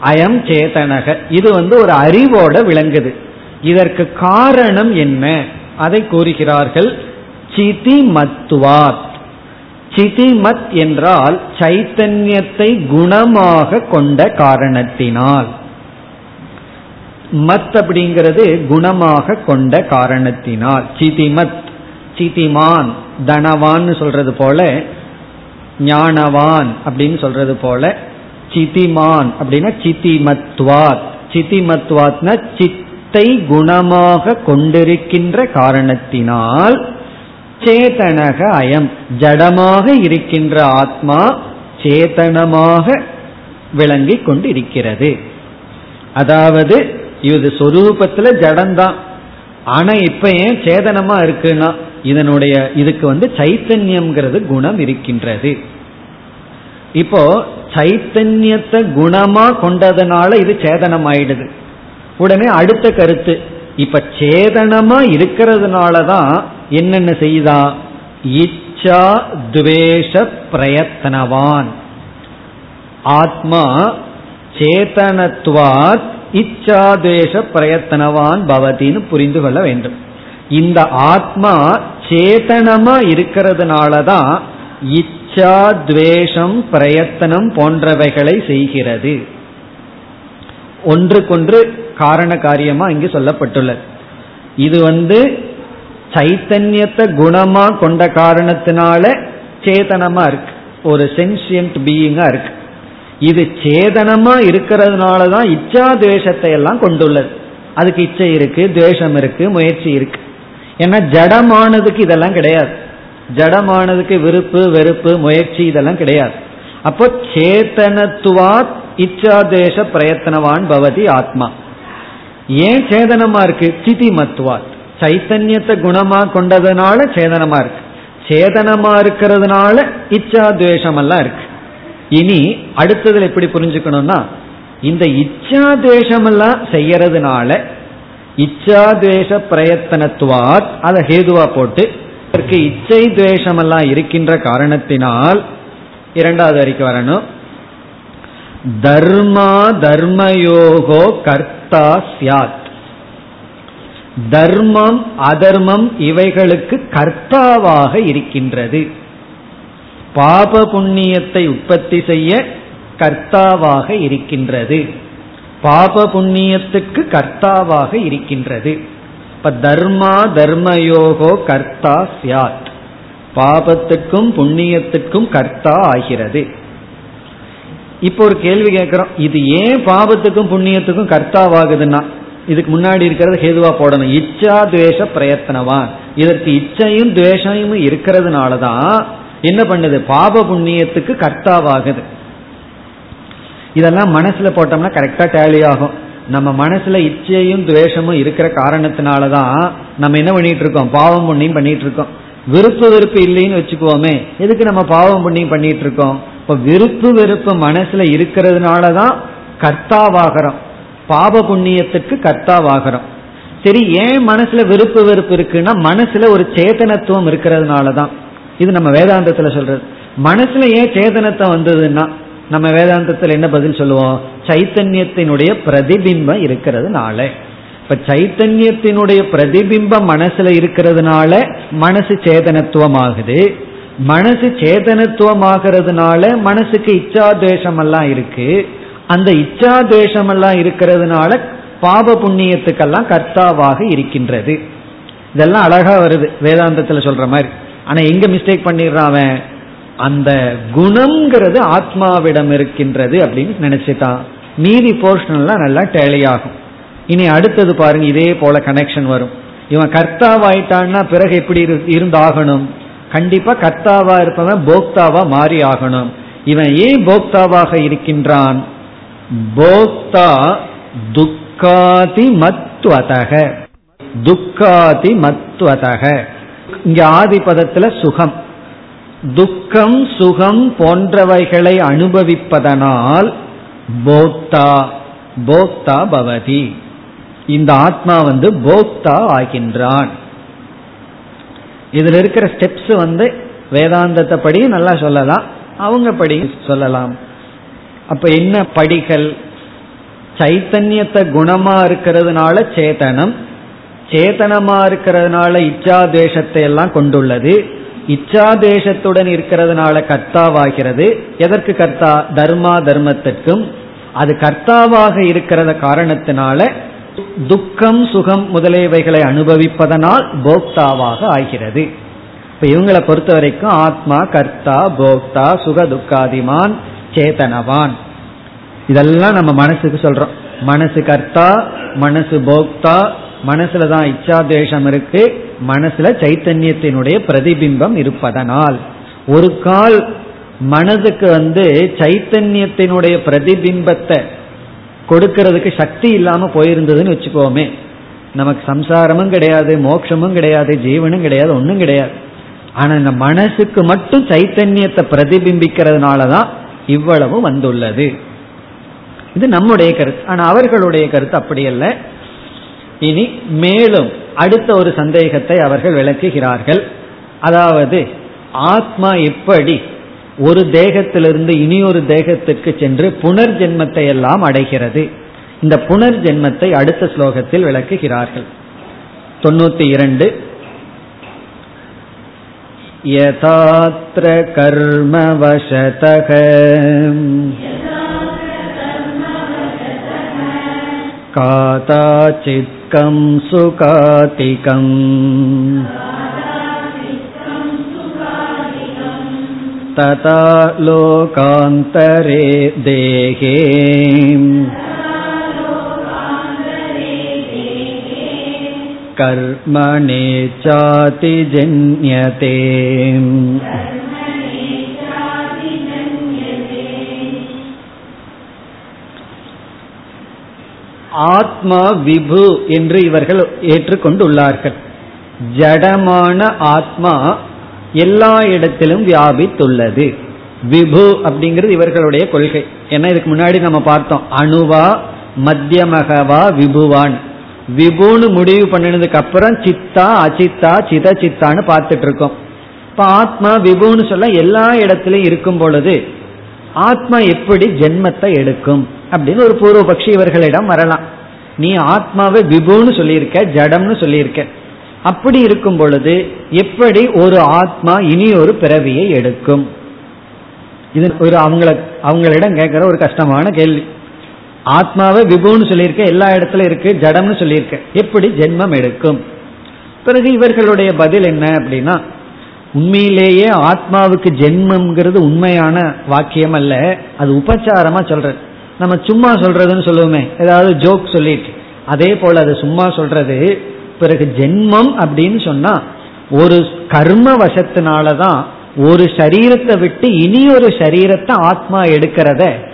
அயம் சேதனக. இது வந்து ஒரு அறிவோட விளங்குது. இதற்கு காரணம் என்ன? அதை கூறுகிறார்கள். சிதி மத்துவாத் சிதிமத் என்றால் சைத்தன்யத்தை குணமாக கொண்ட காரணத்தினால். மத் அப்படிங்கிறது குணமாக கொண்ட காரணத்தினால். சிதிமத் சிதிமான் தனவான் சொல்றது போல ஞானவான் அப்படின்னு சொல்றது போல சிதிமான் அப்படின்னா சிதிமத்வாத். சிதிமத்வாத்னா சித்தை குணமாக கொண்டிருக்கின்ற காரணத்தினால் சேதனக அயம். ஜடமாக இருக்கின்ற ஆத்மா சேதனமாக விளங்கி கொண்டிருக்கிறது. அதாவது இது சொரூபத்துல ஜடம்தான் ஆனா இப்ப ஏன் சேதனமா இருக்குன்னா இதனுடைய இதுக்கு வந்து சைத்தன்யம்ங்கிறது குணம் இருக்கின்றது. இப்போ சைத்தன்யத்தை குணமா கொண்டதுனால இது சேதனம் ஆயிடுது உடனே அடுத்த கருத்து இப்ப சேதனமா இருக்கிறதுனாலதான் என்னென்ன செய்தா? இச்சா துவேஷ பிரயத்தனவான். ஆத்மா சேதனத்துவாத் இச்சாதேச பிரயத்தனவான் பவதின்னு புரிந்து கொள்ள வேண்டும். இந்த ஆத்மா சேதனமா இருக்கிறதுனாலதான் இச்சா துவேஷம் பிரயத்தனம் போன்றவைகளை செய்கிறது. ஒன்றுக்கொன்று காரண காரியமா இங்கு சொல்லப்பட்டுள்ளது. இது வந்து சைத்தன்யத்தை குணமா கொண்ட காரணத்தினால சேதனமா இருக்கு. ஒரு சென்சியன்ட் பீயிங்கா இருக்கு. இது சேதனமா இருக்கிறதுனால தான் இச்சா துவேஷத்தை எல்லாம் கொண்டுள்ளது. அதுக்கு இச்சை இருக்கு துவேஷம் இருக்கு முயற்சி இருக்கு. ஏன்னா ஜடமானதுக்கு இதெல்லாம் கிடையாது. ஜடமானதுக்கு விருப்பு வெறுப்பு முயற்சி இதெல்லாம் கிடையாது. அப்போ சேத்தனத்துவாத் இச்சாதேச பிரயத்தனவான் பவதி ஆத்மா. ஏன் சேதனமா இருக்கு? சிதி மத்துவாத் சைத்தன்யத்தை குணமா கொண்டதுனால சேதனமா இருக்கு. சேதனமா இருக்கிறதுனால இச்சாத்வேஷம் எல்லாம் இருக்கு. இனி அடுத்ததுல எப்படி புரிஞ்சுக்கணும்னா இந்த இச்சாத்வேஷம் எல்லாம் செய்யறதுனால இச்சாத்வேஷ பிரயத்தனத்துவாத் அதை ஹேதுவா போட்டு இதற்கு இச்சை துவேஷம் எல்லாம் இருக்கின்ற காரணத்தினால் இரண்டாவது வரைக்கும் வரணும். தர்மா தர்மயோகோ கர்த்தா சியாத் தர்மம் அதர்மம் இவைகளுக்கு கர்த்தாவாக இருக்கின்றது. பாப புண்ணியத்தை உற்பத்தி செய்ய கர்த்தாவாக இருக்கின்றது. பாப புண்ணியத்துக்கு கர்த்தாவாக இருக்கின்றது. இப்ப தர்மா தர்மயோகோ கர்த்தா சியாத் பாபத்துக்கும் புண்ணியத்துக்கும் கர்த்தா ஆகிறது. இப்போ ஒரு கேள்வி கேட்கிறோம் இது ஏன் பாபத்துக்கும் புண்ணியத்துக்கும் கர்த்தாவாகுதுன்னா இதுக்கு முன்னாடி இருக்கிறது ஹேதுவா போடணும். இச்சா துவேஷ பிரயத்தனவான். இதற்கு இச்சையும் துவேஷமும் இருக்கிறதுனால தான் என்ன பண்ணுது? பாப புண்ணியத்துக்கு கர்த்தாவாகுது. இதெல்லாம் மனசுல போட்டோம்னா கரெக்டா டேலி ஆகும். நம்ம மனசுல இச்சையும் துவேஷமும் இருக்கிற காரணத்தினால தான் நம்ம என்ன பண்ணிட்டு இருக்கோம் பாவம் புண்ணியம் பண்ணிட்டு இருக்கோம் விருப்பு வெறுப்பு இல்லைன்னு வச்சுக்குவோமே. எதுக்கு நம்ம பாவம் புண்ணியம் பண்ணிட்டு இருக்கோம் இப்ப விருப்பு வெறுப்பு மனசுல இருக்கிறதுனாலதான் கர்த்தாவாகிறோம். பாப புண்ணியத்துக்கு கர்த்தாவாகிறோம். சரி ஏன் மனசுல விருப்பு வெறுப்பு இருக்குன்னா மனசுல ஒரு சேதனத்துவம் இருக்கிறதுனாலதான். இது நம்ம வேதாந்தத்துல சொல்றது. மனசுல ஏன் சேதனத்தை வந்ததுன்னா நம்ம வேதாந்தத்தில் என்ன பதில் சொல்லுவோம்? சைத்தன்யத்தினுடைய பிரதிபிம்பம் இருக்கிறதுனால. இப்ப சைத்தன்யத்தினுடைய பிரதிபிம்பம் மனசுல இருக்கிறதுனால மனசு சேதனத்துவம் ஆகுது மனசு சேதனத்துவம் ஆகிறதுனால மனசுக்கு இச்சாதேசம் எல்லாம் இருக்கு. அந்த இச்சா தேசமெல்லாம் இருக்கிறதுனால பாப புண்ணியத்துக்கெல்லாம் கர்த்தாவாக இருக்கின்றது. இதெல்லாம் அழகா வருது வேதாந்தத்தில் சொல்ற மாதிரி. ஆனா எங்க மிஸ்டேக் பண்ணிடுறான் அவன்? அந்த குணம்ங்கிறது ஆத்மாவிடம் இருக்கின்றது அப்படின்னு நினைச்சுட்டான். மீதி போர்ஷன்லாம் நல்லா டேலியாகும். இனி அடுத்தது பாருங்க இதே போல கனெக்ஷன் வரும். இவன் கர்த்தாவாயிட்டான்னா பிறகு எப்படி இருந்தாகணும்? கண்டிப்பா கர்த்தாவா இருப்பவன் போக்தாவா மாறி ஆகணும். இவன் ஏன் போக்தாவாக இருக்கின்றான்? போக்தா துக்காதி மத்துவதக துக்காதி மத்துவதக இங்க ஆதி பதத்துல சுகம். துக்கம் சுகம் போன்றவைகளை அனுபவிப்பதனால் போக்தா போக்தா பவதி. இந்த ஆத்மா வந்து போக்தா ஆகின்றான். இதுல இருக்கிற ஸ்டெப்ஸ் வந்து வேதாந்தத்தை படி நல்லா சொல்லலாம். அவங்க படி சொல்லலாம். அப்ப என்ன படிகள்? சைத்தன்யத்தை குணமா இருக்கிறதுனால சேதனம் சேதனமா இருக்கிறதுனால இச்சாதேசத்தை எல்லாம் கொண்டுள்ளது. இச்சாதேசத்துடன் இருக்கிறதுனால கர்த்தாவாகிறது. எதற்கு கர்த்தா? தர்மா தர்மத்திற்கும். அது கர்த்தாவாக இருக்கிறத காரணத்தினால துக்கம் சுகம் முதலியவைகளை அனுபவிப்பதனால் போக்தாவாக ஆகிறது. இப்ப இவங்களை பொறுத்த வரைக்கும் ஆத்மா கர்த்தா போக்தா சுக துக்காதிமான் சேதனவான். இதெல்லாம் நம்ம மனசுக்கு சொல்றோம். மனசு கர்த்தா மனசு போக்தா மனசுல தான் இச்சாதேசம் இருக்கு. மனசுல சைத்தன்யத்தினுடைய பிரதிபிம்பம் இருப்பதனால். ஒரு கால் மனதுக்கு வந்து சைத்தன்யத்தினுடைய பிரதிபிம்பத்தை கொடுக்கறதுக்கு சக்தி இல்லாம போயிருந்ததுன்னு வச்சுக்கோமே. நமக்கு சம்சாரமும் கிடையாது மோட்சமும் கிடையாது ஜீவனும் கிடையாது ஒன்றும் கிடையாது. ஆனா இந்த மனசுக்கு மட்டும் சைத்தன்யத்தை பிரதிபிம்பிக்கிறதுனால தான் இவ்வளவு வந்துள்ளது. இது நம்முடைய கருத்து. ஆனா அவர்களுடைய கருத்து அப்படி அல்ல. இனி மேலும் அடுத்த ஒரு சந்தேகத்தை அவர்கள் விளக்குகிறார்கள். அதாவது ஆத்மா எப்படி ஒரு தேகத்திலிருந்து இனி ஒரு தேகத்துக்கு சென்று புனர்ஜென்மத்தை எல்லாம் அடைகிறது. இந்த புனர்ஜென்மத்தை அடுத்த ஸ்லோகத்தில் விளக்குகிறார்கள். தொண்ணூத்தி இரண்டு यथात्र कर्मवशतः काताचित्कं सुकातिकम् तथा लोकान्तरे देहे कर्मणे चातिजन्यते ஆத்மா விபு என்று இவர்கள் ஏற்றுக்கொண்டுள்ளார்கள் ஜடமான ஆத்மா எல்லா இடத்திலும் வியாபித்துள்ளது விபு அப்படிங்கிறது இவர்களுடைய கொள்கை ஏன்னா இதுக்கு முன்னாடி நம்ம பார்த்தோம் அணுவா மத்தியமகவா விபுவான் விபுன்னு முடிவு பண்ணினதுக்கு அப்புறம் சித்தா அச்சித்தா சித சித்தான்னு பார்த்துட்டு இருக்கோம் இப்ப ஆத்மா விபுன்னு சொல்ல எல்லா இடத்திலும் இருக்கும் பொழுது ஆத்மா எப்படி ஜென்மத்தை எடுக்கும் அப்படின்னு ஒரு பூர்வபக்ஷி இவர்களிடம் வரலாம். நீ ஆத்மாவை விபுன்னு சொல்லியிருக்க ஜடம்னு சொல்லியிருக்க. அப்படி இருக்கும் பொழுது எப்படி ஒரு ஆத்மா இனி ஒரு பிறவியை எடுக்கும்? இது ஒரு அவங்கள அவங்களிடம் கேட்கிற ஒரு கஷ்டமான கேள்வி. ஆத்மாவை விபுன்னு சொல்லியிருக்க எல்லா இடத்துல இருக்கு ஜடம்னு சொல்லியிருக்க. எப்படி? ஜென்மம் எடுக்கும். பிறகு இவர்களுடைய பதில் என்ன அப்படின்னா உண்மையிலேயே ஆத்மாவுக்கு ஜென்மம்ங்கிறது உண்மையான வாக்கியம் அல்ல அது உபச்சாரமா சொல்றது. நம்ம சும்மா சொல்றதுன்னு சொல்லுவோமே ஏதாவது ஜோக் சொல்லிட்டு. அதே போல அது சும்மா சொல்றது பிறகு ஜென்மம் அப்படின்னு சொன்னா ஒரு கர்ம வசத்தினாலதான் ஒரு சரீரத்தை விட்டு இனி ஒரு சரீரத்தை ஆத்மா எடுக்கிறத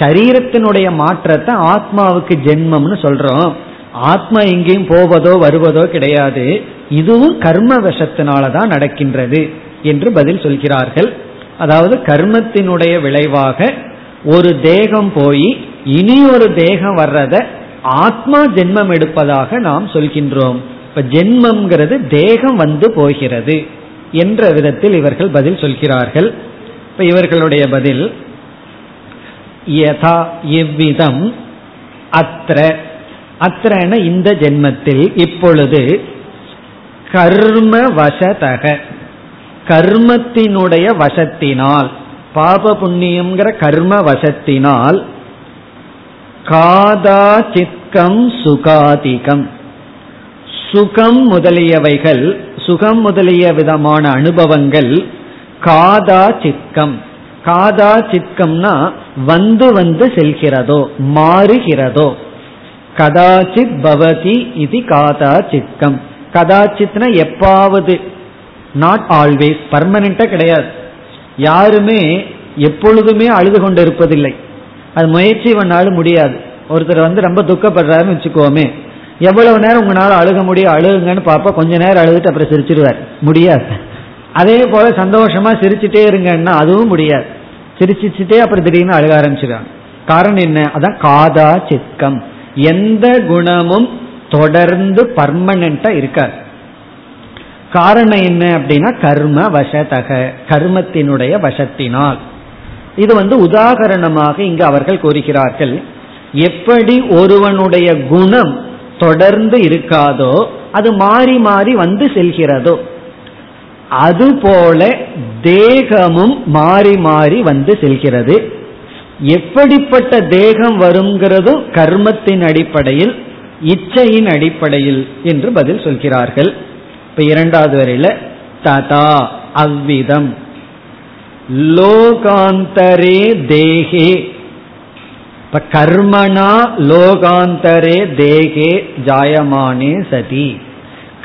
சரீரத்தினுடைய மாற்றத்தை ஆத்மாவுக்கு ஜென்மம்னு சொல்றோம். ஆத்மா எங்கேயும் போவதோ வருவதோ கிடையாது. இதுவும் கர்ம வசத்தினாலதான் நடக்கின்றது என்று பதில் சொல்கிறார்கள். அதாவது கர்மத்தினுடைய விளைவாக ஒரு தேகம் போய் இனி ஒரு தேகம் வர்றத ஆத்மா ஜென்மம் எடுப்பதாக நாம் சொல்கின்றோம். இப்ப ஜென்மம்ங்கிறது தேகம் வந்து போகிறது என்ற விதத்தில் இவர்கள் பதில் சொல்கிறார்கள். இப்ப இவர்களுடைய பதில் யதா எவ்விதம் அத்திர அத்திரன இந்த ஜென்மத்தில் இப்பொழுது கர்ம வசதக கர்மத்தினுடைய வசத்தினால் பாப புண்ணியம்ங்கிற கர்ம வசத்தினால் காதாச்சித்கம் சுகாதிகம். சுகம் முதலியவைகள் சுகம் முதலிய விதமான அனுபவங்கள் காதா சித்கம் காதா சித்கம்னா வந்து வந்து செல்கிறதோ மாறுகிறதோ. கதாச்சித் பவதி இது காதா சித்கம் கதாச்சித்னா எப்பாவது. நாட் ஆல்வேஸ் பர்மனண்டா கிடையாது. யாருமே எப்பொழுதுமே அழுது கொண்டு இருப்பதில்லை அது முயற்சி பண்ணாலும் முடியாது. ஒருத்தர் வந்து ரொம்ப துக்கப்படுறாருன்னு வச்சுக்கோமே. எவ்வளவு நேரம் உங்களால் அழுக முடியும்? அழுகுங்கன்னு பாப்பா கொஞ்ச நேரம் அழுதுட்டு அப்புறம் சிரிச்சிருவார். முடியாது. அதே போல சந்தோஷமா சிரிச்சுட்டே இருங்கன்னா அதுவும் முடியாது. சிரிச்சிச்சுட்டே அப்புறம் திடீர்னு அழுக ஆரம்பிச்சிருவாங்க. காரணம் என்ன? அதான் காதா சித்கம் எந்த குணமும் தொடர்ந்து பர்மனண்டா இருக்காது. காரணம் என்ன அப்படின்னா கர்ம வசதக கர்மத்தினுடைய வசத்தினால். இது வந்து உதாகரணமாக இங்கு அவர்கள் கூறுகிறார்கள். எப்படி ஒருவனுடைய குணம் தொடர்ந்து இருக்காதோ அது மாறி மாறி வந்து செல்கிறதோ. அதுபோல தேகமும் மாறி மாறி வந்து செல்கிறது. எப்படிப்பட்ட தேகம் வருங்கிறதும் கர்மத்தின் அடிப்படையில் இச்சையின் அடிப்படையில் என்று பதில் சொல்கிறார்கள். இப்ப இரண்டாவது வரையில ததா அவ்விதம். லோகாந்தரே தேகே. இப்ப கர்மனா லோகாந்தரே தேகே ஜாயமானே சதி.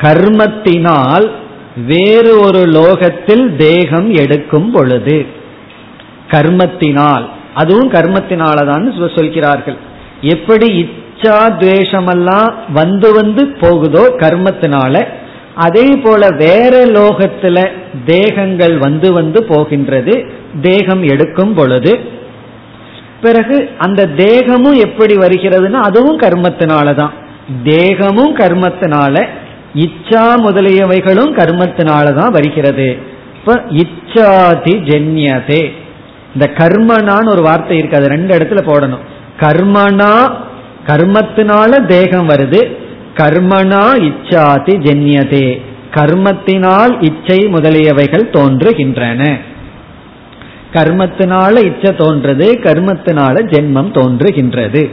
கர்மத்தினால் வேறு ஒரு லோகத்தில் தேகம் எடுக்கும் பொழுது கர்மத்தினால் அதுவும் கர்மத்தினாலதான் சொல்கிறார்கள். எப்படி இச்சா துவேஷமெல்லாம் வந்து வந்து போகுதோ கர்மத்தினால அதே போல வேற லோகத்துல தேகங்கள் வந்து வந்து போகின்றது தேகம் எடுக்கும் பொழுது பிறகு அந்த தேகமும் எப்படி வருகிறதுனா அதுவும் கர்மத்தினாலதான். தேகமும் கர்மத்தினால இச்சா முதலியவைகளும் கர்மத்தினாலதான் வருகிறது. இப்ப இச்சாதி ஜென்யதே. இந்த கர்மனான்னு ஒரு வார்த்தை இருக்கு அது ரெண்டு இடத்துல போடணும். கர்மனா கர்மத்தினால தேகம் வருது கர்மனா இச்சாதி ஜென்யதே. கர்மத்தினால் இச்சை முதலியவைகள் தோன்றுகின்றன. கர்மத்தினால இச்சை தோன்றது கர்மத்தினால ஜென்மம் தோன்றுகின்றது.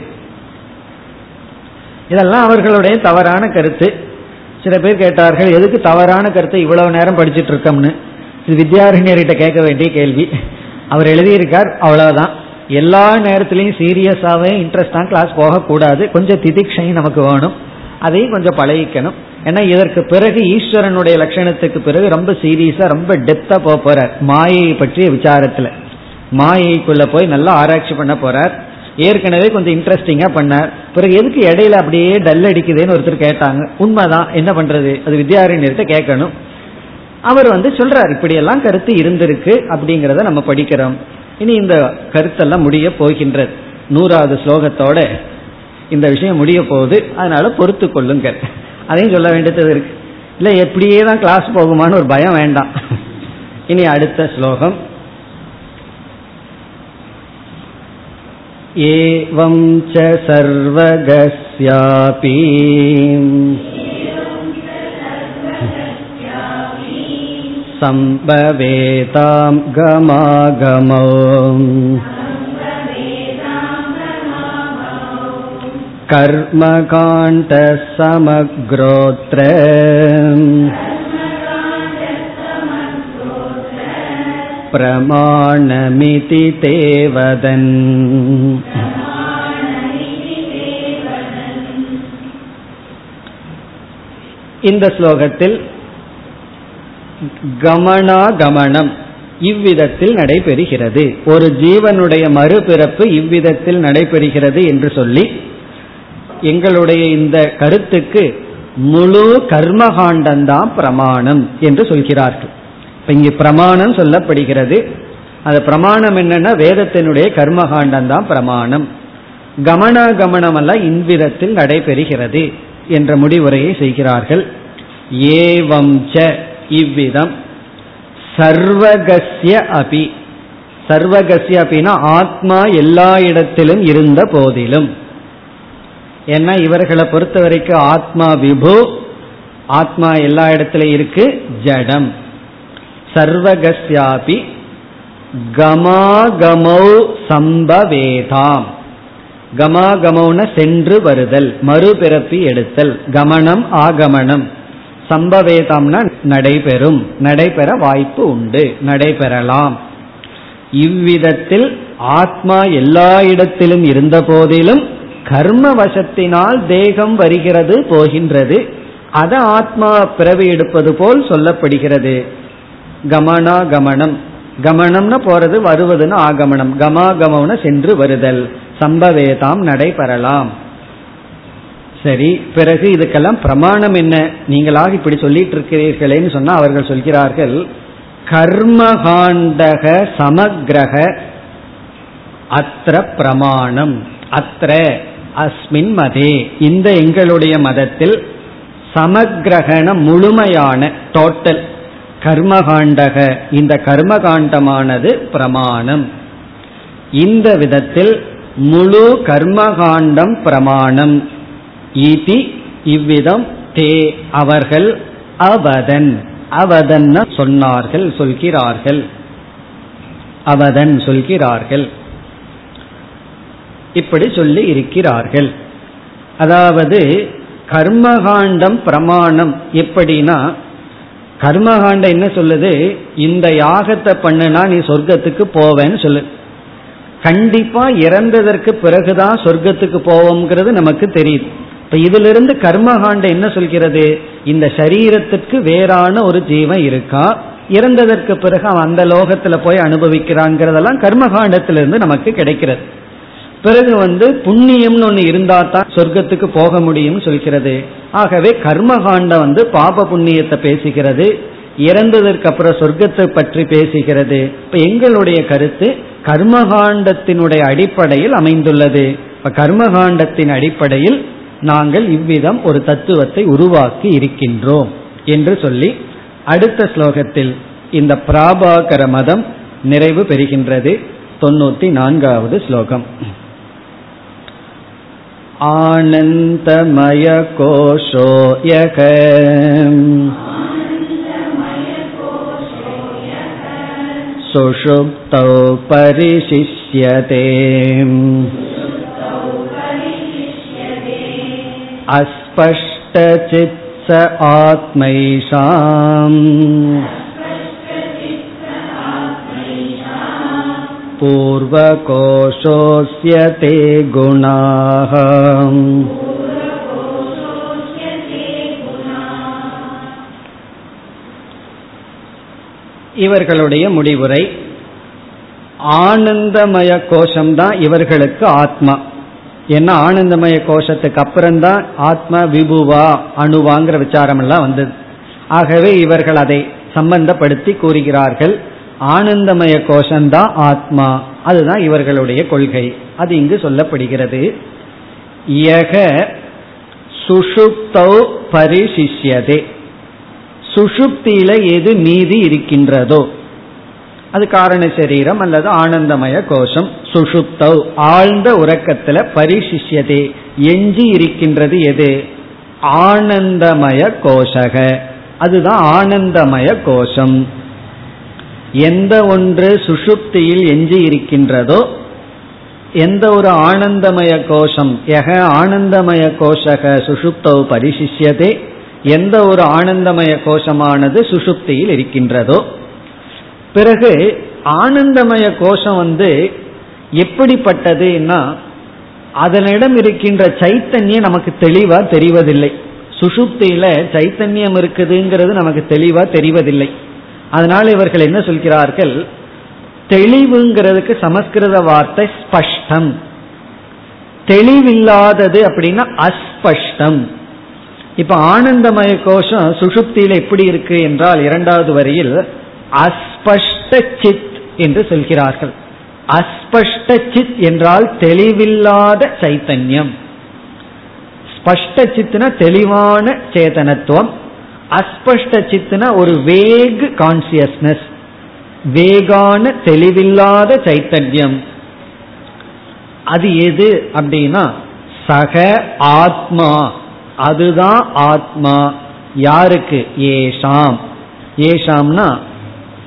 இதெல்லாம் அவர்களுடைய தவறான கருத்து. சில பேர் கேட்டார்கள் எதுக்கு தவறான கருத்தை இவ்வளவு நேரம் படிச்சுட்டு இருக்கோம்னு? இது வித்யாரண்யர்கிட்ட கேட்க வேண்டிய கேள்வி. அவர் எழுதியிருக்கார் அவ்வளவுதான். எல்லா நேரத்திலையும் சீரியஸாகவே இன்ட்ரெஸ்டாக கிளாஸ் போகக்கூடாது. கொஞ்சம் திதிக்ஷையும் நமக்கு வேணும். அதையும் கொஞ்சம் பழகிக்கணும். ஏன்னா இதற்கு பிறகு ஈஸ்வரனுடைய லட்சணத்துக்கு பிறகு ரொம்ப சீரியஸாக ரொம்ப டெப்த்தாக போக போகிறார் மாயை பற்றிய விசாரத்தில். மாயைக்குள்ளே போய் நல்லா ஆராய்ச்சி பண்ண போகிறார் ஏற்கனவே கொஞ்சம் இன்ட்ரெஸ்டிங்கா பண்ணார். பிறகு எதுக்கு இடையில அப்படியே டல் அடிக்குதுன்னு ஒருத்தர் கேட்டாங்க. உண்மைதான். என்ன பண்றது? அது வித்யாரண்யத்தை கேட்கணும். அவர் வந்து சொல்றார் இப்படியெல்லாம் கருத்து இருந்திருக்கு அப்படிங்கிறத நம்ம படிக்கிறோம். இனி இந்த கருத்தெல்லாம் முடிய போகின்றது. நூறாவது ஸ்லோகத்தோட இந்த விஷயம் முடிய போகுது. அதனால பொறுத்து கொள்ளுங்க அதையும் சொல்ல வேண்டியது இருக்கு. இல்ல எப்படியே தான் கிளாஸ் போகுமான்னு ஒரு பயம் வேண்டாம். இனி அடுத்த ஸ்லோகம். एवं च सर्वगस्यापि सम्भवेतां गमागमौ कर्मकाण्डसमग्रोत्र प्रमाणमिति ते वदन् இந்த ஸ்லோகத்தில் கமனா கமனம் இவ்விதத்தில் நடைபெறுகிறது ஒரு ஜீவனுடைய மறுபிறப்பு இவ்விதத்தில் நடைபெறுகிறது என்று சொல்லி எங்களுடைய இந்த கருத்துக்கு முழு கர்மகாண்டம்தான் பிரமாணம் என்று சொல்கிறார்கள் இப்ப இங்கே பிரமாணம் சொல்லப்படுகிறது. அது பிரமாணம் என்னன்னா வேதத்தினுடைய கர்மகாண்டம் தான் பிரமாணம். கமன கமனம் அல்ல இவ்விதத்தில் நடைபெறுகிறது என்ற முடிவுரையை செய்கிறார்கள். ஏவம் ச இவ்விதம். சர்வகசிய அபி. சர்வகசிய அப்படின்னா ஆத்மா எல்லா இடத்திலும் இருந்த போதிலும். ஏன்னா இவர்களை பொறுத்த வரைக்கும் ஆத்மா விபு ஆத்மா எல்லா இடத்திலும் இருக்கு ஜடம். சர்வகஸ்யாபி கமாகமௌ சம்பவேதாம். கமாகமௌன சென்று வருதல் மறுபிறப்பி எடுத்தல் கமனம் ஆகமனம். சம்பவேதம்னா நடைபெறும் நடைபெற வாய்ப்பு உண்டு நடைபெறலாம். இவ்விதத்தில் ஆத்மா எல்லா இடத்திலும் இருந்த போதிலும் கர்ம வசத்தினால் தேகம் வருகிறது போகின்றது. அத ஆத்மா பிறவி எடுப்பது போல் சொல்லப்படுகிறது. கமனா கமனம் கமனம்னா போறது வருவதுன்னு ஆகமனம் கமாகமன சென்று வருதல். சம்பவேதாம் நடைபெறலாம். சரி பிறகு இதுக்கெல்லாம் பிரமாணம் என்ன? நீங்களாக இப்படி சொல்லிட்டு இருக்கிறீர்களேன்னு சொன்னா அவர்கள் சொல்கிறார்கள் கர்மகாண்டக சமக்கிரக அத்திர பிரமாணம். அத்திர அஸ்மின் மதே. இந்த எங்களுடைய மதத்தில் சமக்கிரகண முழுமையான டோட்டல் கர்மகாண்டக. இந்த கர்மகாண்டமானது பிரமாணம். இந்த விதத்தில் முழு கர்மகாண்டம் பிரமாணம். இதி இவ்விதம் தே அவர்கள் அவதன். அவதன்ன சொன்னார்கள் சொல்கிறார்கள். அவதன் சொல்கிறார்கள். இப்படி சொல்லி இருக்கிறார்கள். அதாவது கர்மகாண்டம் பிரமாணம் எப்படின்னா கர்மகாண்டம் என்ன சொல்லுது? இந்த யாகத்தை பண்ணுனா நீ சொர்க்கத்துக்கு போவேன்னு சொல்லு. கண்டிப்பா இறந்ததற்கு பிறகுதான் சொர்க்கத்துக்கு போவோம்ங்கிறது நமக்கு தெரியுது இப்ப இதிலிருந்து கர்மகாண்டம் என்ன சொல்கிறது? இந்த சரீரத்துக்கு வேறான ஒரு ஜீவன் இருக்கா? இறந்ததற்கு பிறகு அவன் அந்த லோகத்துல போய் அனுபவிக்கிறாங்கிறதெல்லாம் கர்மகாண்டத்திலிருந்து நமக்கு கிடைக்கிறது. பிறகு வந்து புண்ணியம்னு ஒன்று இருந்தா தான் சொர்க்கத்துக்கு போக முடியும்னு சொல்கிறது. ஆகவே கர்மகாண்டம் வந்து பாப புண்ணியத்தை பேசுகிறது. இறந்ததற்கு அப்புறம் சொர்க்கத்தை பற்றி பேசுகிறது. இப்ப எங்களுடைய கருத்து கர்மகாண்டத்தினுடைய அடிப்படையில் அமைந்துள்ளது. இப்ப கர்மகாண்டத்தின் அடிப்படையில் நாங்கள் இவ்விதம் ஒரு தத்துவத்தை உருவாக்கி இருக்கின்றோம் என்று சொல்லி அடுத்த ஸ்லோகத்தில் இந்த பிராபாகர மதம் நிறைவு பெறுகின்றது. தொண்ணூத்தி நான்காவது ஸ்லோகம். आनन्दमयकोशो यक सुषुप्तौ परिशिष्यते अस्पष्टचित्स आत्मैषाम् पूर्वकोशोऽस्य ते गुणाः இவர்களுடைய முடிவுரை ஆனந்தமய கோஷம்தான் இவர்களுக்கு ஆத்மா ஏன்னா ஆனந்தமய கோஷத்துக்கு அப்புறம்தான் ஆத்மா விபுவா அணுவாங்கிற விசாரம் எல்லாம் வந்தது ஆகவே இவர்கள் அதை சம்பந்தப்படுத்தி கூறுகிறார்கள் ஆனந்தமய கோஷம்தான் ஆத்மா. அதுதான் இவர்களுடைய கொள்கை. அது இங்கு சொல்லப்படுகிறது. யக சுஷுப்தௌ பரிசிஷ்யதே. சுஷுப்தியில எது மீதி இருக்கின்றதோ அது காரண சரீரம் அல்லது ஆனந்தமய கோஷம். சுஷுப்தௌ ஆழ்ந்த உறக்கத்துல பரிசிஷ்யதே. எஞ்சி இருக்கின்றது எது? ஆனந்தமய கோஷக. அதுதான் ஆனந்தமய கோஷம். எந்த ஒன்று சுஷுப்தியில் எஞ்சி இருக்கின்றதோ எந்த ஒரு ஆனந்தமய கோஷம் எக ஆனந்தமய கோஷக சுஷுப்தௌ பரிசிஷ்யதே எந்த ஒரு ஆனந்தமய கோஷமானது சுஷுப்தியில் இருக்கின்றதோ பிறகு ஆனந்தமய கோஷம் வந்து எப்படிப்பட்டதுன்னா அதனிடம் இருக்கின்ற சைத்தன்யம் நமக்கு தெளிவா தெரிவதில்லை. சுஷுப்தியில சைத்தன்யம் இருக்குதுங்கிறது நமக்கு தெளிவா தெரிவதில்லை. அதனால இவர்கள் என்ன சொல்கிறார்கள்? தெளிவுங்கிறதுக்கு சமஸ்கிருத வார்த்தை ஸ்பஷ்டம். தெளிவில்லாதது அப்படின்னா அஸ்பஷ்டம். இப்ப ஆனந்தமய கோஷம் சுஷுப்தியில எப்படி இருக்கு என்றால் இரண்டாவது வரியில் அஸ்பஷ்ட சித் என்று சொல்கிறார்கள். அஸ்பஷ்ட சித் என்றால் தெளிவில்லாத சைத்தன்யம். ஸ்பஷ்ட சித்னா தெளிவான சேதனத்துவம். அஸ்பஷ்ட சித்துனா ஒரு வேக் கான்சியஸ்னஸ் வேகான தெளிவில்லாத சைத்தன்யம். அது எது அப்படின்னா சக ஆத்மா. அதுதான் ஆத்மா. யாருக்கு? ஏஷாம். ஏஷாம்னா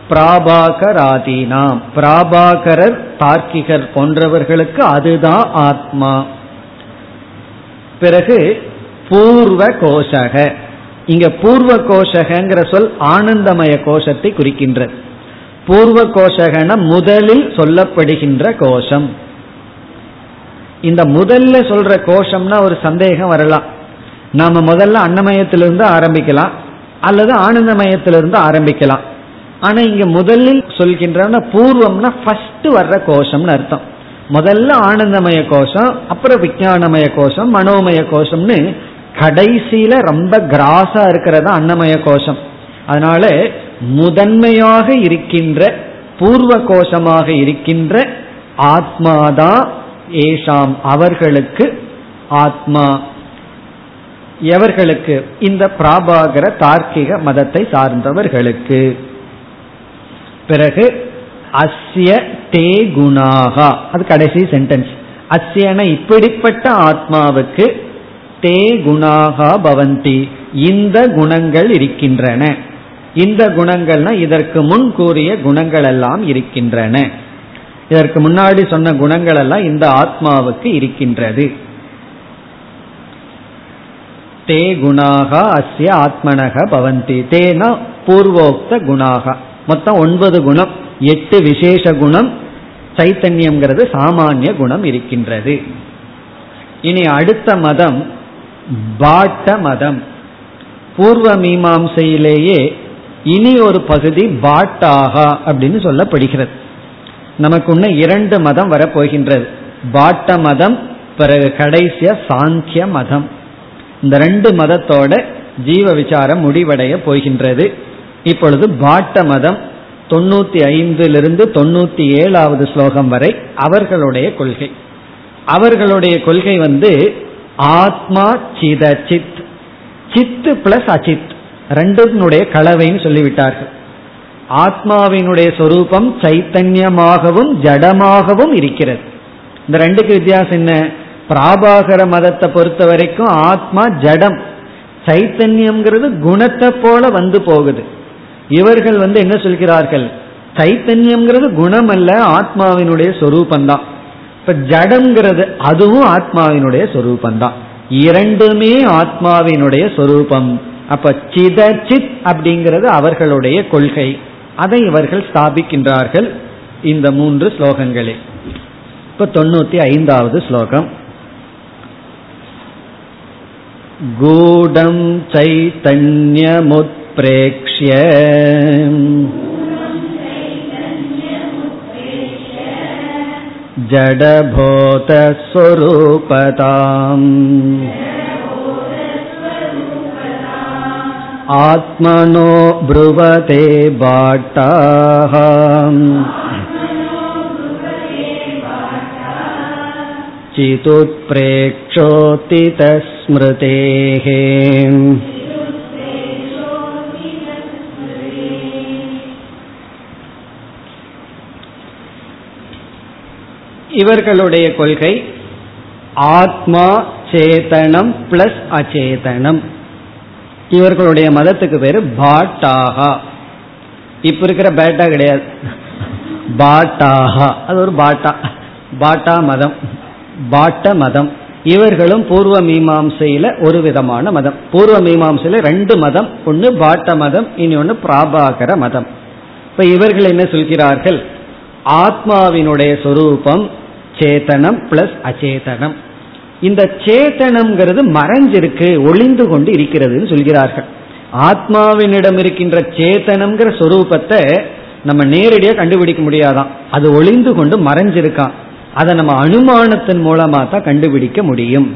பிராபாகராதீனாம். பிராபாகரர் தார்க்கிகர் போன்றவர்களுக்கு அதுதான் ஆத்மா. பிறகு பூர்வ கோஷக இங்க பூர்வ கோஷகங்கிற சொல் ஆனந்தமய கோஷத்தை குறிக்கின்றது. பூர்வ கோஷகன முதலில் சொல்லப்படுகின்ற கோஷம். இந்த முதல்ல சொல்ற கோஷம்னா ஒரு சந்தேகம் வரலாம். நாம முதல்ல அன்னமயத்திலிருந்து ஆரம்பிக்கலாம் அல்லது ஆனந்தமயத்திலிருந்து ஆரம்பிக்கலாம். ஆனா இங்க முதலில் சொல்கின்ற பூர்வம்னா ஃபர்ஸ்ட் வர்ற கோஷம்னு அர்த்தம். முதல்ல ஆனந்தமய கோஷம் அப்புறம் விஜயானமய கோஷம் மனோமய கோஷம்னு கடைசியில ரொம்ப கிராஸா இருக்கிறதா அன்னமய கோஷம். அதனால முதன்மையாக இருக்கின்ற பூர்வ கோஷமாக இருக்கின்ற ஆத்மாதான் ஏஷாம் அவர்களுக்கு ஆத்மா. எவர்களுக்கு? இந்த பிராபாகர தார்க்கிக மதத்தை சார்ந்தவர்களுக்கு. பிறகு அஸ்ய தே குணாகா. அது கடைசி சென்டென்ஸ் அஸ்யன இப்படிப்பட்ட ஆத்மாவுக்கு தே குணாகா பவந்தி. இந்த குணங்கள் இருக்கின்றன. இந்த குணங்கள்னா இதற்கு முன் கூறிய குணங்கள் எல்லாம் இருக்கின்றன. இதற்கு முன்னாடி சொன்ன குணங்கள் எல்லாம் இந்த ஆத்மாவுக்கு இருக்கின்றது. தே குணாகா அஸ்ய ஆத்மனக பவந்தி. தேனா பூர்வோக்த குணாகா. மொத்தம் ஒன்பது குணம். எட்டு விசேஷ குணம். சைத்தன்யம்ங்கிறது சாமானிய குணம் இருக்கின்றது. இனி அடுத்த மதம் பாட்ட மதம் பூர்வ மீமாம்சையிலேயே இனி ஒரு பகுதி பாட்டாகா அப்படின்னு சொல்லப்படுகிறது. நமக்கு இன்னும் இரண்டு மதம் வரப்போகின்றது. பாட்ட மதம் பிறகு கடைசிய சாங்கிய மதம் இந்த ரெண்டு மதத்தோட ஜீவ விசாரம் முடிவடைய போகின்றது. இப்பொழுது பாட்ட மதம் தொண்ணூத்தி ஐந்திலிருந்து தொண்ணூத்தி ஏழாவது ஸ்லோகம் வரை அவர்களுடைய கொள்கை. அவர்களுடைய கொள்கை வந்து ஆத்மா சித சித் சித்து பிளஸ் அச்சித். ரெண்டினுடைய கலவைன்னு சொல்லிவிட்டார்கள். ஆத்மாவினுடைய சொரூபம் சைத்தன்யமாகவும் ஜடமாகவும் இருக்கிறது. இந்த ரெண்டுக்கு வித்தியாசம் என்ன? பிராபாகர மதத்தை பொறுத்த வரைக்கும் ஆத்மா ஜடம். சைத்தன்யம்ங்கிறது குணத்தை போல வந்து போகுது. இவர்கள் வந்து என்ன சொல்கிறார்கள்? சைத்தன்யம்ங்கிறது குணம் அல்ல ஆத்மாவினுடைய சொரூபந்தான் இப்ப ஜடம்ங்கிறது அதுவும் ஆத்மாவினுடைய சொரூபந்தான் இரண்டுமே ஆத்மாவினுடைய சொரூபம் அப்ப சித சித் அப்படிங்கிறது அவர்களுடைய கொள்கை அதை இவர்கள் ஸ்தாபிக்கின்றார்கள் இந்த மூன்று ஸ்லோகங்களில் இப்ப தொண்ணூத்தி ஐந்தாவது ஸ்லோகம் गूढं चैतन्यमुत्प्रेक्ष्य जडभूतस्वरूपताम् आत्मनो ब्रुवते बाटाः चितुत्प्रेक्षोति இவர்களுடைய கொள்கை ஆத்மா சேதனம் பிளஸ் அச்சேதனம் இவர்களுடைய மதத்துக்கு பேரு பாட்டாகா. இப்ப இருக்கிற பேட்டா கிடையாது. பாட்டாகா. அது ஒரு பாட்டா. பாட்டா மதம். பாட்ட மதம். இவர்களும் பூர்வ மீமாம்சையில ஒரு விதமான மதம். பூர்வ மீமாம்சையில ரெண்டு மதம். ஒன்னு பாட்ட மதம் இனி ஒன்னு பிராபாகர மதம். இப்ப இவர்கள் என்ன சொல்கிறார்கள்? ஆத்மாவினுடைய சொரூபம் சேத்தனம் பிளஸ் அச்சேதனம் இந்த சேத்தனம்ங்கிறது மறைஞ்சிருக்கு ஒளிந்து கொண்டு இருக்கிறதுன்னு சொல்கிறார்கள். ஆத்மாவினிடம் இருக்கின்ற சேத்தனம்ங்கிற சொரூபத்தை நம்ம நேரடியாக கண்டுபிடிக்க முடியாதான். அது ஒளிந்து கொண்டு மறைஞ்சிருக்கான் அதை நம்ம அனுமானத்தின் மூலமா தான் கண்டுபிடிக்க முடியும்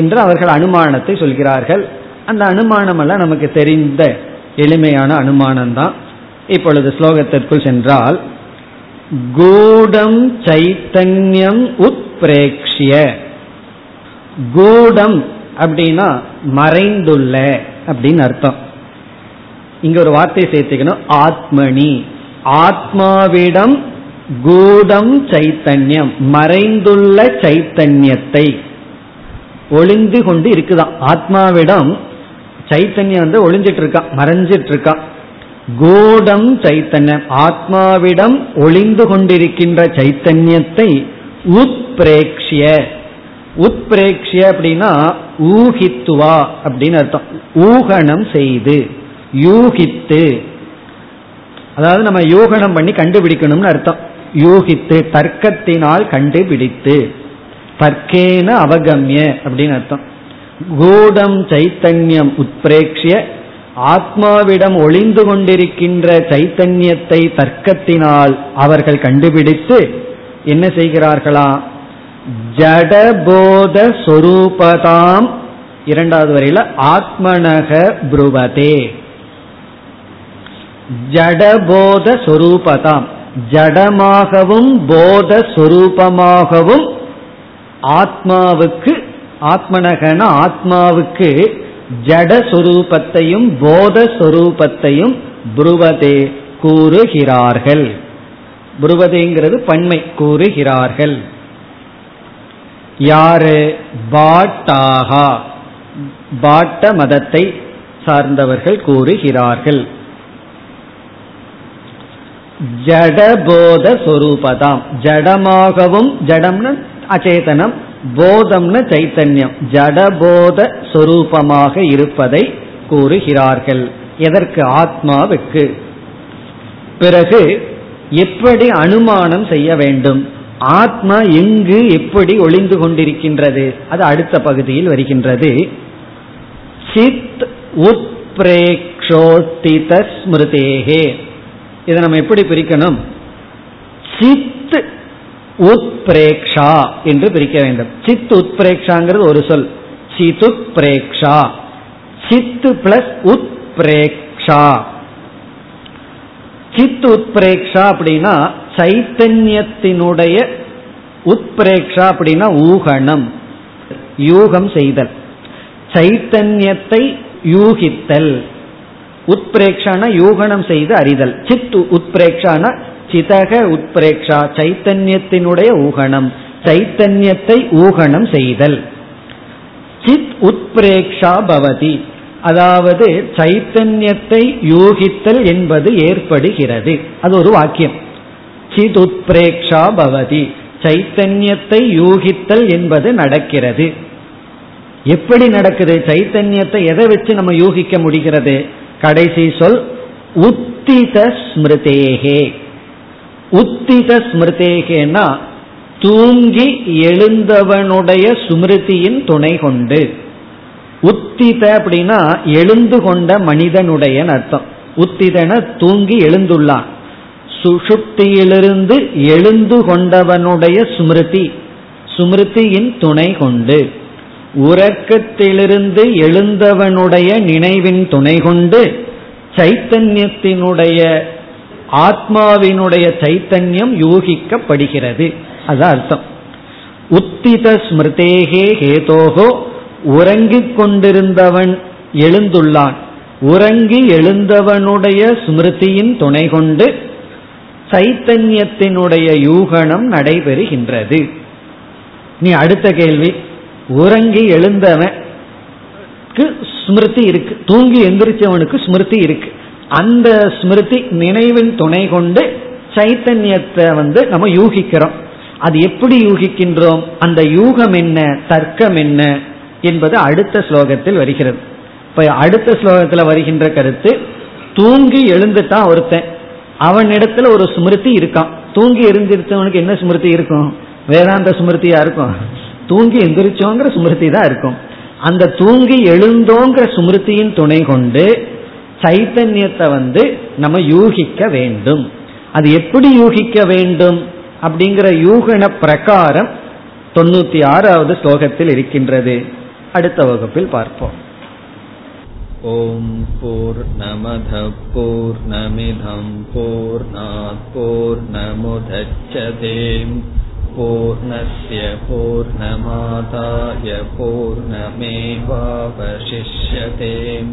என்று அவர்கள் அனுமானத்தை சொல்கிறார்கள். அந்த அனுமானம் எல்லாம் நமக்கு தெரிந்த எளிமையான அனுமானம் தான் இப்பொழுது ஸ்லோகத்திற்குள் சென்றால் கூடம் சைத்தன்யம் உத்பிரேக்ஷிய. கூடம் அப்படின்னா மறைந்துள்ள அப்படின்னு அர்த்தம். இங்க ஒரு வார்த்தையை சேர்த்துக்கணும் ஆத்மணி ஆத்மாவிடம் கூடம் சைத்தன்யம் மறைந்துள்ள சைத்தன்யத்தை ஒளிந்து கொண்டு இருக்குதான். ஆத்மாவிடம் சைத்தன்யம் வந்து ஒளிஞ்சிட்டு இருக்கான் மறைஞ்சிட்டு இருக்கான் கோடம் சைத்தன்யம் ஆத்மாவிடம் ஒளிந்து கொண்டிருக்கின்ற சைத்தன்யத்தை உத்பிரேக்ஷிய. உத்பிரேக்ஷிய அப்படின்னா ஊகித்துவா அப்படின்னு அர்த்தம். ஊகணம் செய்து யூகித்து. அதாவது நம்ம யூகணம் பண்ணி கண்டுபிடிக்கணும்னு அர்த்தம். யூகித்து தர்க்கத்தினால் கண்டுபிடித்து. தர்க்கேன அவகமிய அப்படின்னு அர்த்தம். கூடம் சைத்தன்யம் உத்பிரேக்ஷிய ஆத்மாவிடம் ஒளிந்து கொண்டிருக்கின்ற சைத்தன்யத்தை தர்க்கத்தினால் அவர்கள் கண்டுபிடித்து என்ன செய்கிறார்களா? ஜடபோத சொரூபதாம். இரண்டாவது வரையில ஆத்மனக புருவதே. ஜடபோத சொரூபதாம். ஜடமாகவும் போத சொரூபமாகவும் ஆத்மாவுக்கு ஆத்மனகன ஆத்மாவுக்கு ஜடஸ்வரூபத்தையும் போதஸ்வரூபத்தையும் புருவதே கூறுகிறார்கள். புருவதேங்கிறது பன்மை கூறுகிறார்கள். யாரு? பாட்டாகா. பாட்ட மதத்தை சார்ந்தவர்கள் கூறுகிறார்கள். ஜடபோத சொரூபதாம் ஜடமாகவும் ஜடம்னு அச்சேதனம் போதம்னு சைத்தன்யம் ஜடபோத சொரூபமாக இருப்பதை கூறுகிறார்கள். எதற்கு? ஆத்மாவுக்கு. பிறகு எப்படி அனுமானம் செய்ய வேண்டும்? ஆத்மா எங்கு எப்படி ஒளிந்து கொண்டிருக்கின்றது? அது அடுத்த பகுதியில் வருகின்றது. சித் உத்பிரேக்ஷோத்தித ஸ்மிருதேகே. இதை நம்ம எப்படி பிரிக்கணும்? சித் உத்பிரேக்ஷா என்று பிரிக்க வேண்டும். சித் உத்பிரேக்ஷாங்கிறது ஒரு சொல். சித்துத் பிரேக்ஷா சித்து பிளஸ் உத்பிரேக்ஷா. சித் உத்பிரேக்ஷா அப்படின்னா சைத்தன்யத்தினுடைய உத்பிரேக்ஷா அப்படின்னா ஊகணம். யூகம் செய்தல். சைத்தன்யத்தை யூகித்தல். உத்பிரேக்ஷான யூகணம் செய்து அறிதல். சித் உத்பிரேக்ஷான சிதக உத்பிரேக்ஷா சைத்தன்யத்தினுடைய ஊகணம். சைத்தன்யத்தை ஊகணம் செய்தல். சித் உத்பிரேக்ஷா பவதி. அதாவது சைத்தன்யத்தை யூகித்தல் என்பது ஏற்படுகிறது. அது ஒரு வாக்கியம். சித் உத்பிரேக்ஷா பவதி. சைத்தன்யத்தை யூகித்தல் என்பது நடக்கிறது. எப்படி நடக்குது? சைத்தன்யத்தை எதை வச்சு நம்ம யூகிக்க முடிகிறது? கடைசி சொல் உத்தித ஸ்மிருதேகே. உத்தித ஸ்மிருதேகேனா தூங்கி எழுந்தவனுடைய சுமிருதியின் துணை கொண்டு. உத்தித அப்படின்னா எழுந்து கொண்ட மனிதனுடைய அர்த்தம். உத்திதன தூங்கி எழுந்துள்ளான். சுஷுப்தியிலிருந்து எழுந்து கொண்டவனுடைய சுமிருதி சுமிருதியின் துணை கொண்டு. உறக்கத்திலிருந்து எழுந்தவனுடைய நினைவின் துணை கொண்டு சைத்தன்யத்தினுடைய ஆத்மாவினுடைய சைத்தன்யம் யூகிக்கப்படுகிறது. அது அர்த்தம். உத்தித ஸ்மிருதேகே ஹேதோகோ உறங்கிக் கொண்டிருந்தவன் எழுந்துள்ளான். உறங்கி எழுந்தவனுடைய ஸ்மிருதியின் துணை கொண்டு சைத்தன்யத்தினுடைய யூகனம் நடைபெறுகின்றது. நீ அடுத்த கேள்வி. உறங்கி எழுந்தவன் ஸ்மிருதி இருக்கு. தூங்கி எந்திரிச்சவனுக்கு ஸ்மிருதி இருக்கு. அந்த ஸ்மிருதி நினைவின் துணை கொண்டு சைத்தன்யத்தை வந்து நம்ம யூகிக்கிறோம். அது எப்படி யூகிக்கின்றோம்? அந்த யூகம் என்ன? தர்க்கம் என்ன? என்பது அடுத்த ஸ்லோகத்தில் வருகிறது. இப்ப அடுத்த ஸ்லோகத்தில் வருகின்ற கருத்து தூங்கி எழுந்துட்டான் ஒருத்தன் அவனிடத்துல ஒரு ஸ்மிருதி இருக்கான். தூங்கி எரிஞ்சிருச்சவனுக்கு என்ன ஸ்மிருதி இருக்கும்? வேதாந்த ஸ்மிருதியா இருக்கும். தூங்கி எந்திரிச்சோங்கிற ஸ்மிருதி தான் இருக்கும். அந்த தூங்கி எழுந்தோங்கிற ஸ்மிருதியின் துணை கொண்டு சைத்தன்யத்தை வந்து நம்ம யூகிக்க வேண்டும். அது எப்படி யூகிக்க வேண்டும்? அப்படிங்கிற யூகன பிரகாரம் தொண்ணூத்தி ஆறாவது ஸ்லோகத்தில் இருக்கின்றது. அடுத்த வகுப்பில் பார்ப்போம்.
ஓம் போர் நமத போர் நமிதம் போர் நாற்போர் நமுதச்சதேம் பூர்ணய பூர்ணமாதாய பூர்ணமேவாவசிஷ்யதேம்